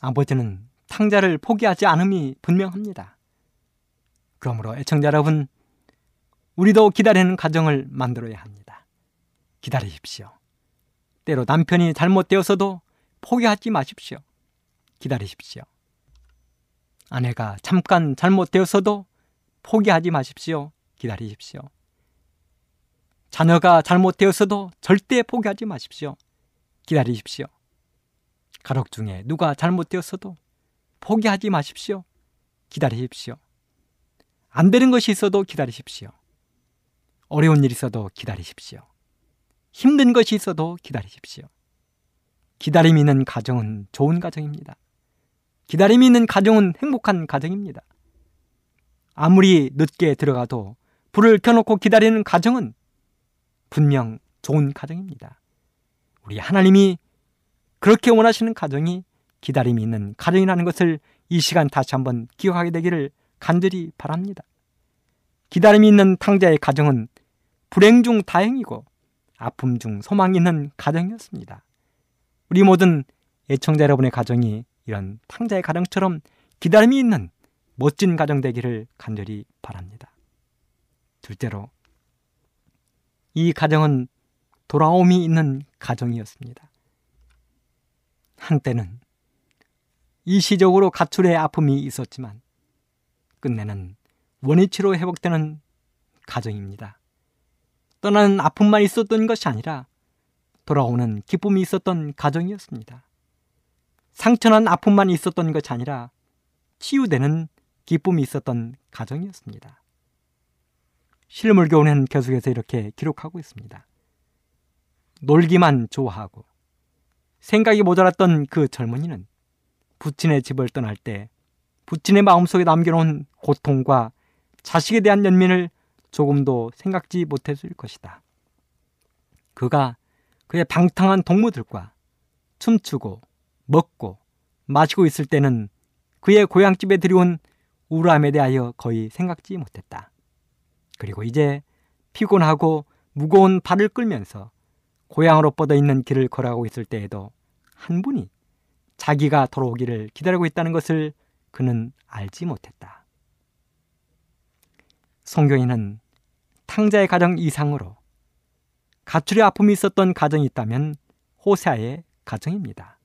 아버지는 탕자를 포기하지 않음이 분명합니다. 그러므로 애청자 여러분, 우리도 기다리는 가정을 만들어야 합니다. 기다리십시오. 때로 남편이 잘못되어서도 포기하지 마십시오. 기다리십시오. 아내가 잠깐 잘못되어서도 포기하지 마십시오. 기다리십시오. 자녀가 잘못되어서도 절대 포기하지 마십시오. 기다리십시오. 가족 중에 누가 잘못되었어도 포기하지 마십시오. 기다리십시오. 안 되는 것이 있어도 기다리십시오. 어려운 일이 있어도 기다리십시오. 힘든 것이 있어도 기다리십시오. 기다림이 있는 가정은 좋은 가정입니다. 기다림이 있는 가정은 행복한 가정입니다. 아무리 늦게 들어가도 불을 켜놓고 기다리는 가정은 분명 좋은 가정입니다. 우리 하나님이 그렇게 원하시는 가정이 기다림이 있는 가정이라는 것을 이 시간 다시 한번 기억하게 되기를 간절히 바랍니다. 기다림이 있는 탕자의 가정은 불행 중 다행이고 아픔 중 소망이 있는 가정이었습니다. 우리 모든 애청자 여러분의 가정이 이런 탕자의 가정처럼 기다림이 있는 멋진 가정 되기를 간절히 바랍니다. 둘째로 이 가정은 돌아옴이 있는 가정이었습니다. 한때는 일시적으로 가출의 아픔이 있었지만 끝내는 원위치로 회복되는 가정입니다. 떠나는 아픔만 있었던 것이 아니라 돌아오는 기쁨이 있었던 가정이었습니다. 상처난 아픔만 있었던 것이 아니라 치유되는 기쁨이 있었던 가정이었습니다. 실물교훈은 계속해서 이렇게 기록하고 있습니다. 놀기만 좋아하고 생각이 모자랐던 그 젊은이는 부친의 집을 떠날 때 부친의 마음속에 남겨놓은 고통과 자식에 대한 연민을 조금도 생각지 못했을 것이다. 그가 그의 방탕한 동무들과 춤추고 먹고 마시고 있을 때는 그의 고향집에 들여온 우울함에 대하여 거의 생각지 못했다. 그리고 이제 피곤하고 무거운 발을 끌면서 고향으로 뻗어 있는 길을 걸어가고 있을 때에도 한 분이 자기가 돌아오기를 기다리고 있다는 것을 그는 알지 못했다. 성경에는 탕자의 가정 이상으로 가출의 아픔이 있었던 가정이 있다면 호세아의 가정입니다.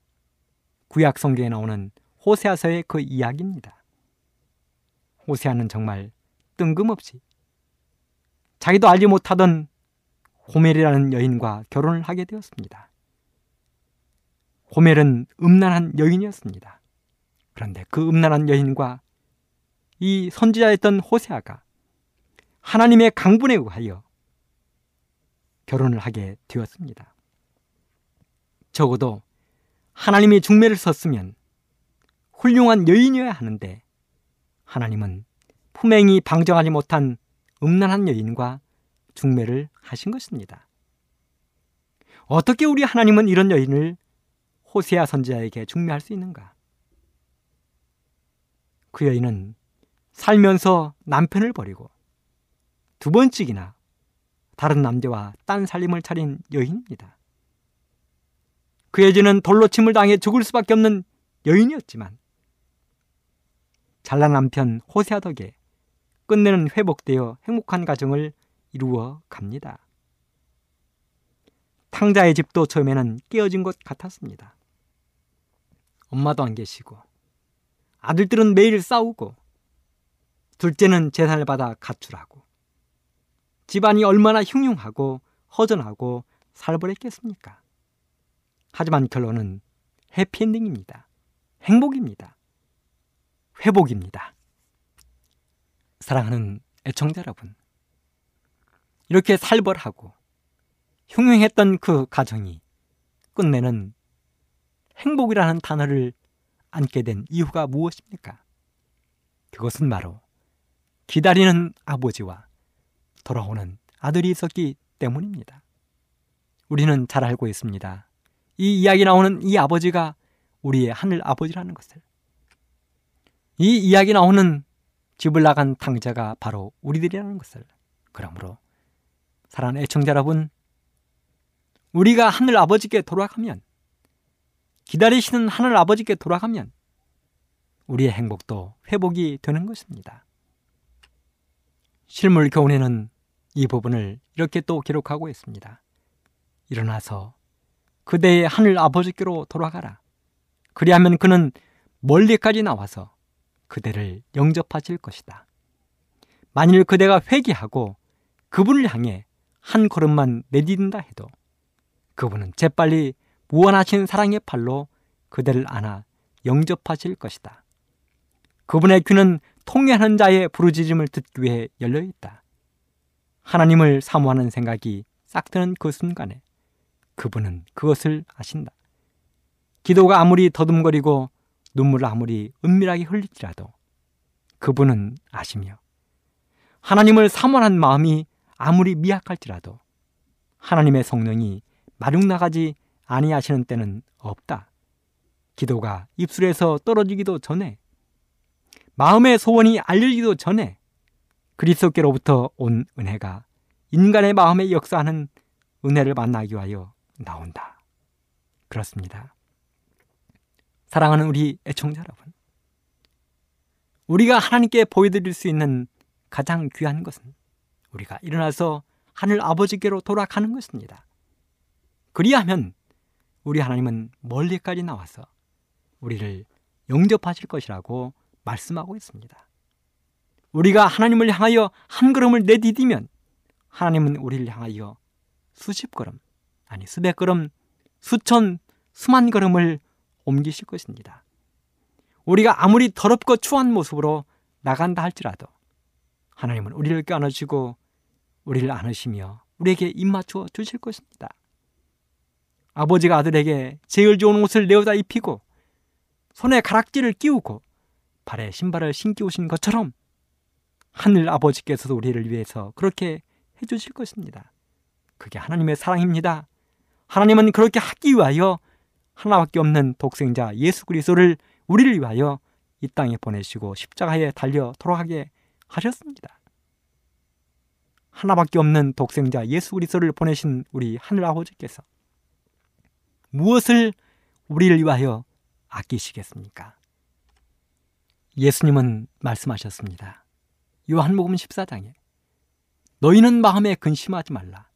구약 성경에 나오는 호세아서의 그 이야기입니다. 호세아는 정말 뜬금없이 자기도 알지 못하던 호멜이라는 여인과 결혼을 하게 되었습니다. 호멜은 음란한 여인이었습니다. 그런데 그 음란한 여인과 이 선지자였던 호세아가 하나님의 강분에 의하여 결혼을 하게 되었습니다. 적어도 하나님이 중매를 썼으면 훌륭한 여인이어야 하는데 하나님은 품행이 방정하지 못한 음란한 여인과 중매를 하신 것입니다. 어떻게 우리 하나님은 이런 여인을 호세아 선지자에게 중매할 수 있는가? 그 여인은 살면서 남편을 버리고 두 번씩이나 다른 남자와 딴 살림을 차린 여인입니다. 그의 죄는 돌로 침을 당해 죽을 수밖에 없는 여인이었지만 잘난 남편 호세아 덕에 끝내는 회복되어 행복한 가정을 이루어 갑니다. 탕자의 집도 처음에는 깨어진 것 같았습니다. 엄마도 안 계시고 아들들은 매일 싸우고 둘째는 재산을 받아 가출하고 집안이 얼마나 흉흉하고 허전하고 살벌했겠습니까? 하지만 결론은 해피엔딩입니다. 행복입니다. 회복입니다. 사랑하는 애청자 여러분. 이렇게 살벌하고 흉흉했던 그 가정이 끝내는 행복이라는 단어를 안게 된 이유가 무엇입니까? 그것은 바로 기다리는 아버지와 돌아오는 아들이 있었기 때문입니다. 우리는 잘 알고 있습니다. 이 이야기 나오는 이 아버지가 우리의 하늘 아버지라는 것을. 이 이야기 나오는 집을 나간 탕자가 바로 우리들이라는 것을. 그러므로 사랑하는 애청자 여러분, 우리가 하늘 아버지께 돌아가면 기다리시는 하늘 아버지께 돌아가면 우리의 행복도 회복이 되는 것입니다. 실물 교훈에는 이 부분을 이렇게 또 기록하고 있습니다. 일어나서 그대의 하늘 아버지께로 돌아가라. 그리하면 그는 멀리까지 나와서 그대를 영접하실 것이다. 만일 그대가 회개하고 그분을 향해 한 걸음만 내딛는다 해도 그분은 재빨리 무한하신 사랑의 팔로 그대를 안아 영접하실 것이다. 그분의 귀는 통해하는 자의 부르짖음을 듣기 위해 열려 있다. 하나님을 사모하는 생각이 싹 트는 그 순간에 그분은 그것을 아신다. 기도가 아무리 더듬거리고 눈물을 아무리 은밀하게 흘릴지라도 그분은 아시며 하나님을 사모하는 마음이 아무리 미약할지라도 하나님의 성령이 마중 나가지 아니하시는 때는 없다. 기도가 입술에서 떨어지기도 전에 마음의 소원이 알려지기도 전에 그리스도께로부터 온 은혜가 인간의 마음에 역사하는 은혜를 만나기 위하여 나온다. 그렇습니다. 사랑하는 우리 애청자 여러분. 우리가 하나님께 보여드릴 수 있는 가장 귀한 것은 우리가 일어나서 하늘 아버지께로 돌아가는 것입니다. 그리하면 우리 하나님은 멀리까지 나와서 우리를 영접하실 것이라고 말씀하고 있습니다. 우리가 하나님을 향하여 한 걸음을 내디디면 하나님은 우리를 향하여 수십 걸음, 아니 수백 걸음, 수천, 수만 걸음을 옮기실 것입니다. 우리가 아무리 더럽고 추한 모습으로 나간다 할지라도 하나님은 우리를 껴안으시고 우리를 안으시며 우리에게 입맞추어 주실 것입니다. 아버지가 아들에게 제일 좋은 옷을 내어다 입히고 손에 가락지를 끼우고 발에 신발을 신기 오신 것처럼 하늘 아버지께서도 우리를 위해서 그렇게 해주실 것입니다. 그게 하나님의 사랑입니다. 하나님은 그렇게 하기 위하여 하나밖에 없는 독생자 예수 그리스도를 우리를 위하여 이 땅에 보내시고 십자가에 달려 돌아가게 하셨습니다. 하나밖에 없는 독생자 예수 그리스도를 보내신 우리 하늘 아버지께서 무엇을 우리를 위하여 아끼시겠습니까? 예수님은 말씀하셨습니다. 요한복음 14장에 너희는 마음에 근심하지 말라.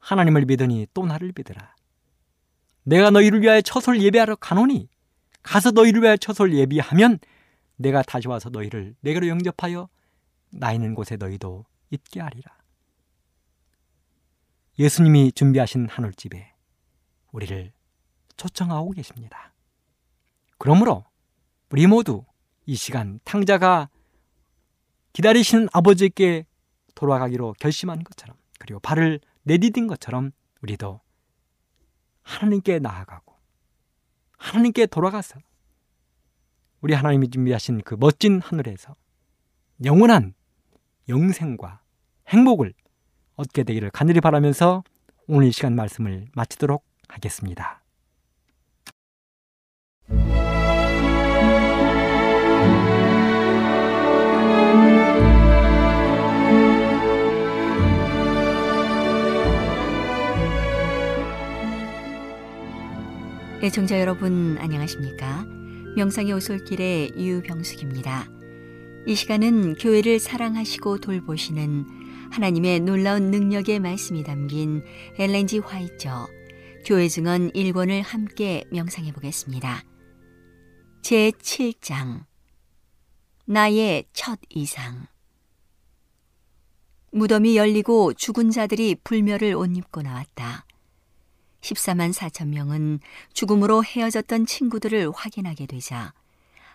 하나님을 믿으니 또 나를 믿으라. 내가 너희를 위하여 처소를 예배하러 가노니 가서 너희를 위하여 처소를 예비하면 내가 다시 와서 너희를 내게로 영접하여 나 있는 곳에 너희도 있게 하리라. 예수님이 준비하신 하늘집에 우리를 초청하고 계십니다. 그러므로 우리 모두 이 시간 탕자가 기다리시는 아버지께 돌아가기로 결심한 것처럼 그리고 발을 내디딘 것처럼 우리도 하나님께 나아가고 하나님께 돌아가서 우리 하나님이 준비하신 그 멋진 하늘에서 영원한 영생과 행복을 얻게 되기를 간절히 바라면서 오늘 이 시간 말씀을 마치도록 하겠습니다. 애청자 여러분 안녕하십니까? 명상의 오솔길의 유병숙입니다. 이 시간은 교회를 사랑하시고 돌보시는 하나님의 놀라운 능력의 말씀이 담긴 엘렌지 화이처 교회 증언 1권을 함께 명상해 보겠습니다. 제 7장 나의 첫 이상 무덤이 열리고 죽은 자들이 불멸을 옷 입고 나왔다. 14만 4천 명은 죽음으로 헤어졌던 친구들을 확인하게 되자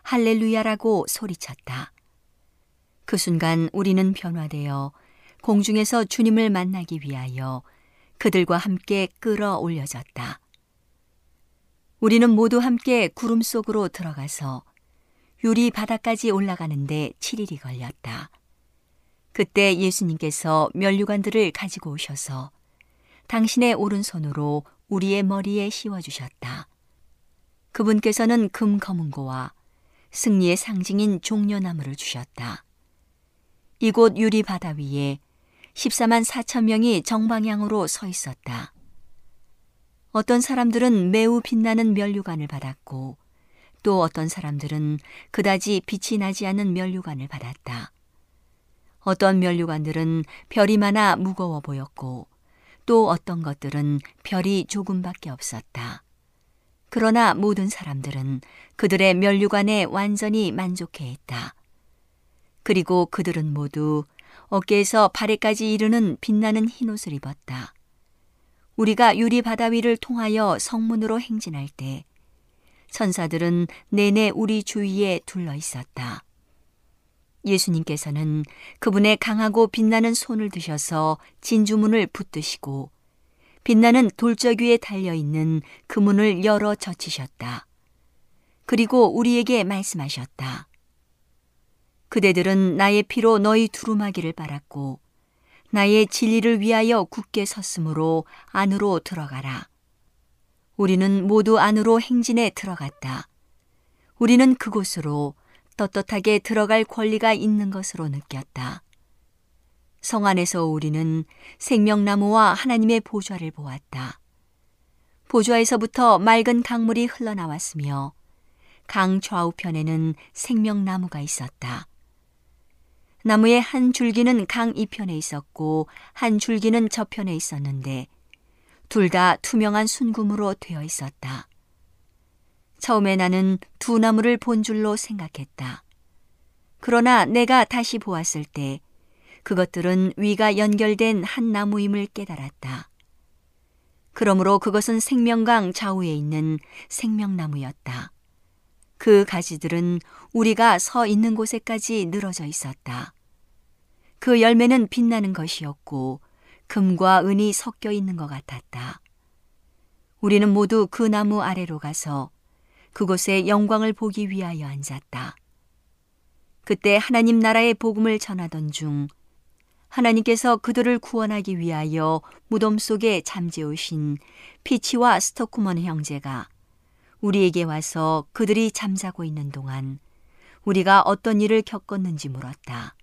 할렐루야라고 소리쳤다. 그 순간 우리는 변화되어 공중에서 주님을 만나기 위하여 그들과 함께 끌어올려졌다. 우리는 모두 함께 구름 속으로 들어가서 유리 바닥까지 올라가는데 7일이 걸렸다. 그때 예수님께서 면류관들을 가지고 오셔서 당신의 오른손으로 우리의 머리에 씌워주셨다. 그분께서는 금 검은고와 승리의 상징인 종려나무를 주셨다. 이곳 유리 바다 위에 14만 4천 명이 정방향으로 서 있었다. 어떤 사람들은 매우 빛나는 면류관을 받았고 또 어떤 사람들은 그다지 빛이 나지 않은 면류관을 받았다. 어떤 면류관들은 별이 많아 무거워 보였고 또 어떤 것들은 별이 조금밖에 없었다. 그러나 모든 사람들은 그들의 면류관에 완전히 만족해 했다. 그리고 그들은 모두 어깨에서 발에까지 이르는 빛나는 흰옷을 입었다. 우리가 유리 바다 위를 통하여 성문으로 행진할 때 천사들은 내내 우리 주위에 둘러 있었다. 예수님께서는 그분의 강하고 빛나는 손을 드셔서 진주문을 붙드시고 빛나는 돌적 위에 달려 있는 그 문을 열어 젖히셨다. 그리고 우리에게 말씀하셨다. 그대들은 나의 피로 너희 두루마기를 빨았고 나의 진리를 위하여 굳게 섰으므로 안으로 들어가라. 우리는 모두 안으로 행진에 들어갔다. 우리는 그곳으로 떳떳하게 들어갈 권리가 있는 것으로 느꼈다. 성 안에서 우리는 생명나무와 하나님의 보좌를 보았다. 보좌에서부터 맑은 강물이 흘러나왔으며 강 좌우편에는 생명나무가 있었다. 나무의 한 줄기는 강 이편에 있었고 한 줄기는 저편에 있었는데 둘 다 투명한 순금으로 되어 있었다. 처음에 나는 두 나무를 본 줄로 생각했다. 그러나 내가 다시 보았을 때 그것들은 위가 연결된 한 나무임을 깨달았다. 그러므로 그것은 생명강 좌우에 있는 생명나무였다. 그 가지들은 우리가 서 있는 곳에까지 늘어져 있었다. 그 열매는 빛나는 것이었고 금과 은이 섞여 있는 것 같았다. 우리는 모두 그 나무 아래로 가서 그곳에 영광을 보기 위하여 앉았다. 그때 하나님 나라의 복음을 전하던 중 하나님께서 그들을 구원하기 위하여 무덤 속에 잠재우신 피치와 스토쿠먼 형제가 우리에게 와서 그들이 잠자고 있는 동안 우리가 어떤 일을 겪었는지 물었다.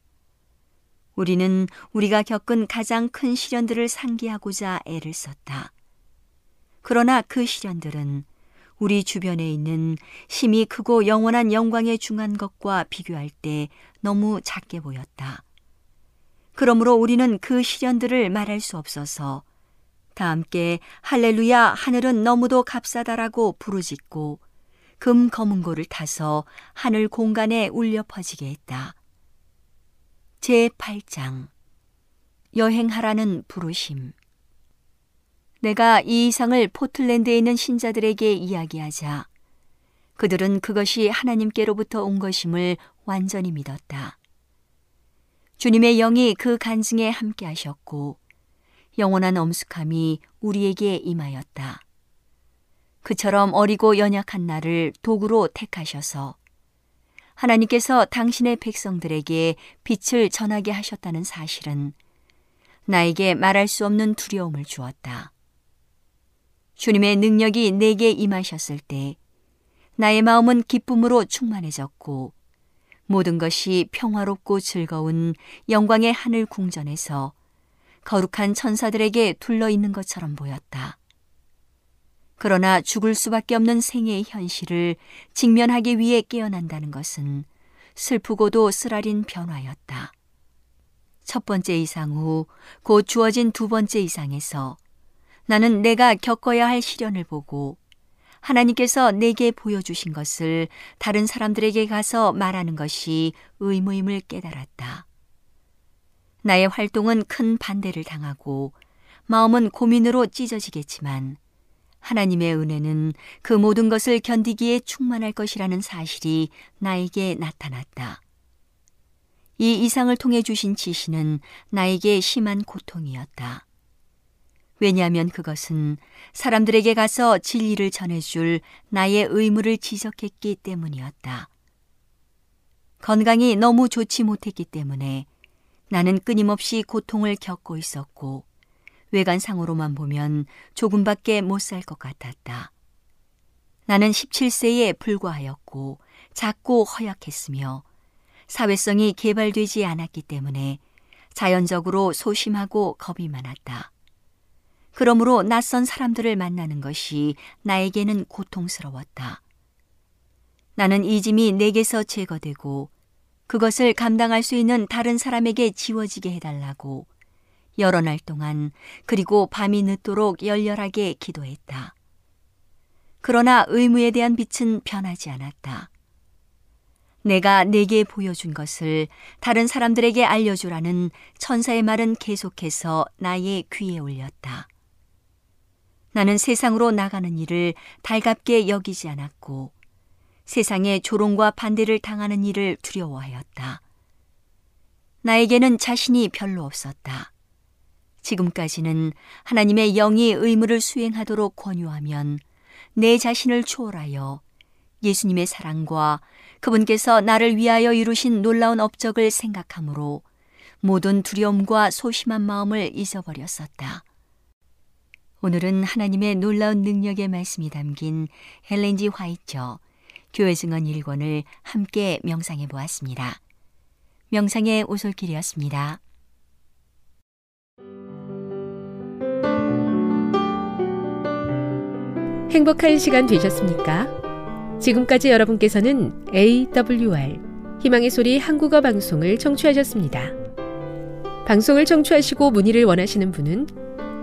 우리는 우리가 겪은 가장 큰 시련들을 상기하고자 애를 썼다. 그러나 그 시련들은 우리 주변에 있는 힘이 크고 영원한 영광에 중한 것과 비교할 때 너무 작게 보였다. 그러므로 우리는 그 시련들을 말할 수 없어서 다 함께 할렐루야 하늘은 너무도 값싸다라고 부르짖고 금 검은고를 타서 하늘 공간에 울려 퍼지게 했다. 제 8장 여행하라는 부르심 내가 이 이상을 포틀랜드에 있는 신자들에게 이야기하자 그들은 그것이 하나님께로부터 온 것임을 완전히 믿었다. 주님의 영이 그 간증에 함께 하셨고 영원한 엄숙함이 우리에게 임하였다. 그처럼 어리고 연약한 나를 도구로 택하셔서 하나님께서 당신의 백성들에게 빛을 전하게 하셨다는 사실은 나에게 말할 수 없는 두려움을 주었다. 주님의 능력이 내게 임하셨을 때 나의 마음은 기쁨으로 충만해졌고 모든 것이 평화롭고 즐거운 영광의 하늘 궁전에서 거룩한 천사들에게 둘러 있는 것처럼 보였다. 그러나 죽을 수밖에 없는 생애의 현실을 직면하기 위해 깨어난다는 것은 슬프고도 쓰라린 변화였다. 첫 번째 이상 후 곧 주어진 두 번째 이상에서 나는 내가 겪어야 할 시련을 보고 하나님께서 내게 보여주신 것을 다른 사람들에게 가서 말하는 것이 의무임을 깨달았다. 나의 활동은 큰 반대를 당하고 마음은 고민으로 찢어지겠지만 하나님의 은혜는 그 모든 것을 견디기에 충만할 것이라는 사실이 나에게 나타났다. 이 이상을 통해 주신 지시는 나에게 심한 고통이었다. 왜냐하면 그것은 사람들에게 가서 진리를 전해줄 나의 의무를 지적했기 때문이었다. 건강이 너무 좋지 못했기 때문에 나는 끊임없이 고통을 겪고 있었고 외관상으로만 보면 조금밖에 못 살 것 같았다. 나는 17세에 불과하였고 작고 허약했으며 사회성이 개발되지 않았기 때문에 자연적으로 소심하고 겁이 많았다. 그러므로 낯선 사람들을 만나는 것이 나에게는 고통스러웠다. 나는 이 짐이 내게서 제거되고 그것을 감당할 수 있는 다른 사람에게 지워지게 해달라고 여러 날 동안 그리고 밤이 늦도록 열렬하게 기도했다. 그러나 의무에 대한 빛은 변하지 않았다. 내가 내게 보여준 것을 다른 사람들에게 알려주라는 천사의 말은 계속해서 나의 귀에 올렸다. 나는 세상으로 나가는 일을 달갑게 여기지 않았고 세상의 조롱과 반대를 당하는 일을 두려워하였다. 나에게는 자신이 별로 없었다. 지금까지는 하나님의 영이 의무를 수행하도록 권유하면 내 자신을 초월하여 예수님의 사랑과 그분께서 나를 위하여 이루신 놀라운 업적을 생각하므로 모든 두려움과 소심한 마음을 잊어버렸었다. 오늘은 하나님의 놀라운 능력의 말씀이 담긴 헬렌지 화이처 교회 증언 1권을 함께 명상해 보았습니다. 명상의 오솔길이었습니다. 행복한 시간 되셨습니까? 지금까지 여러분께서는 AWR 희망의 소리 한국어 방송을 청취하셨습니다. 방송을 청취하시고 문의를 원하시는 분은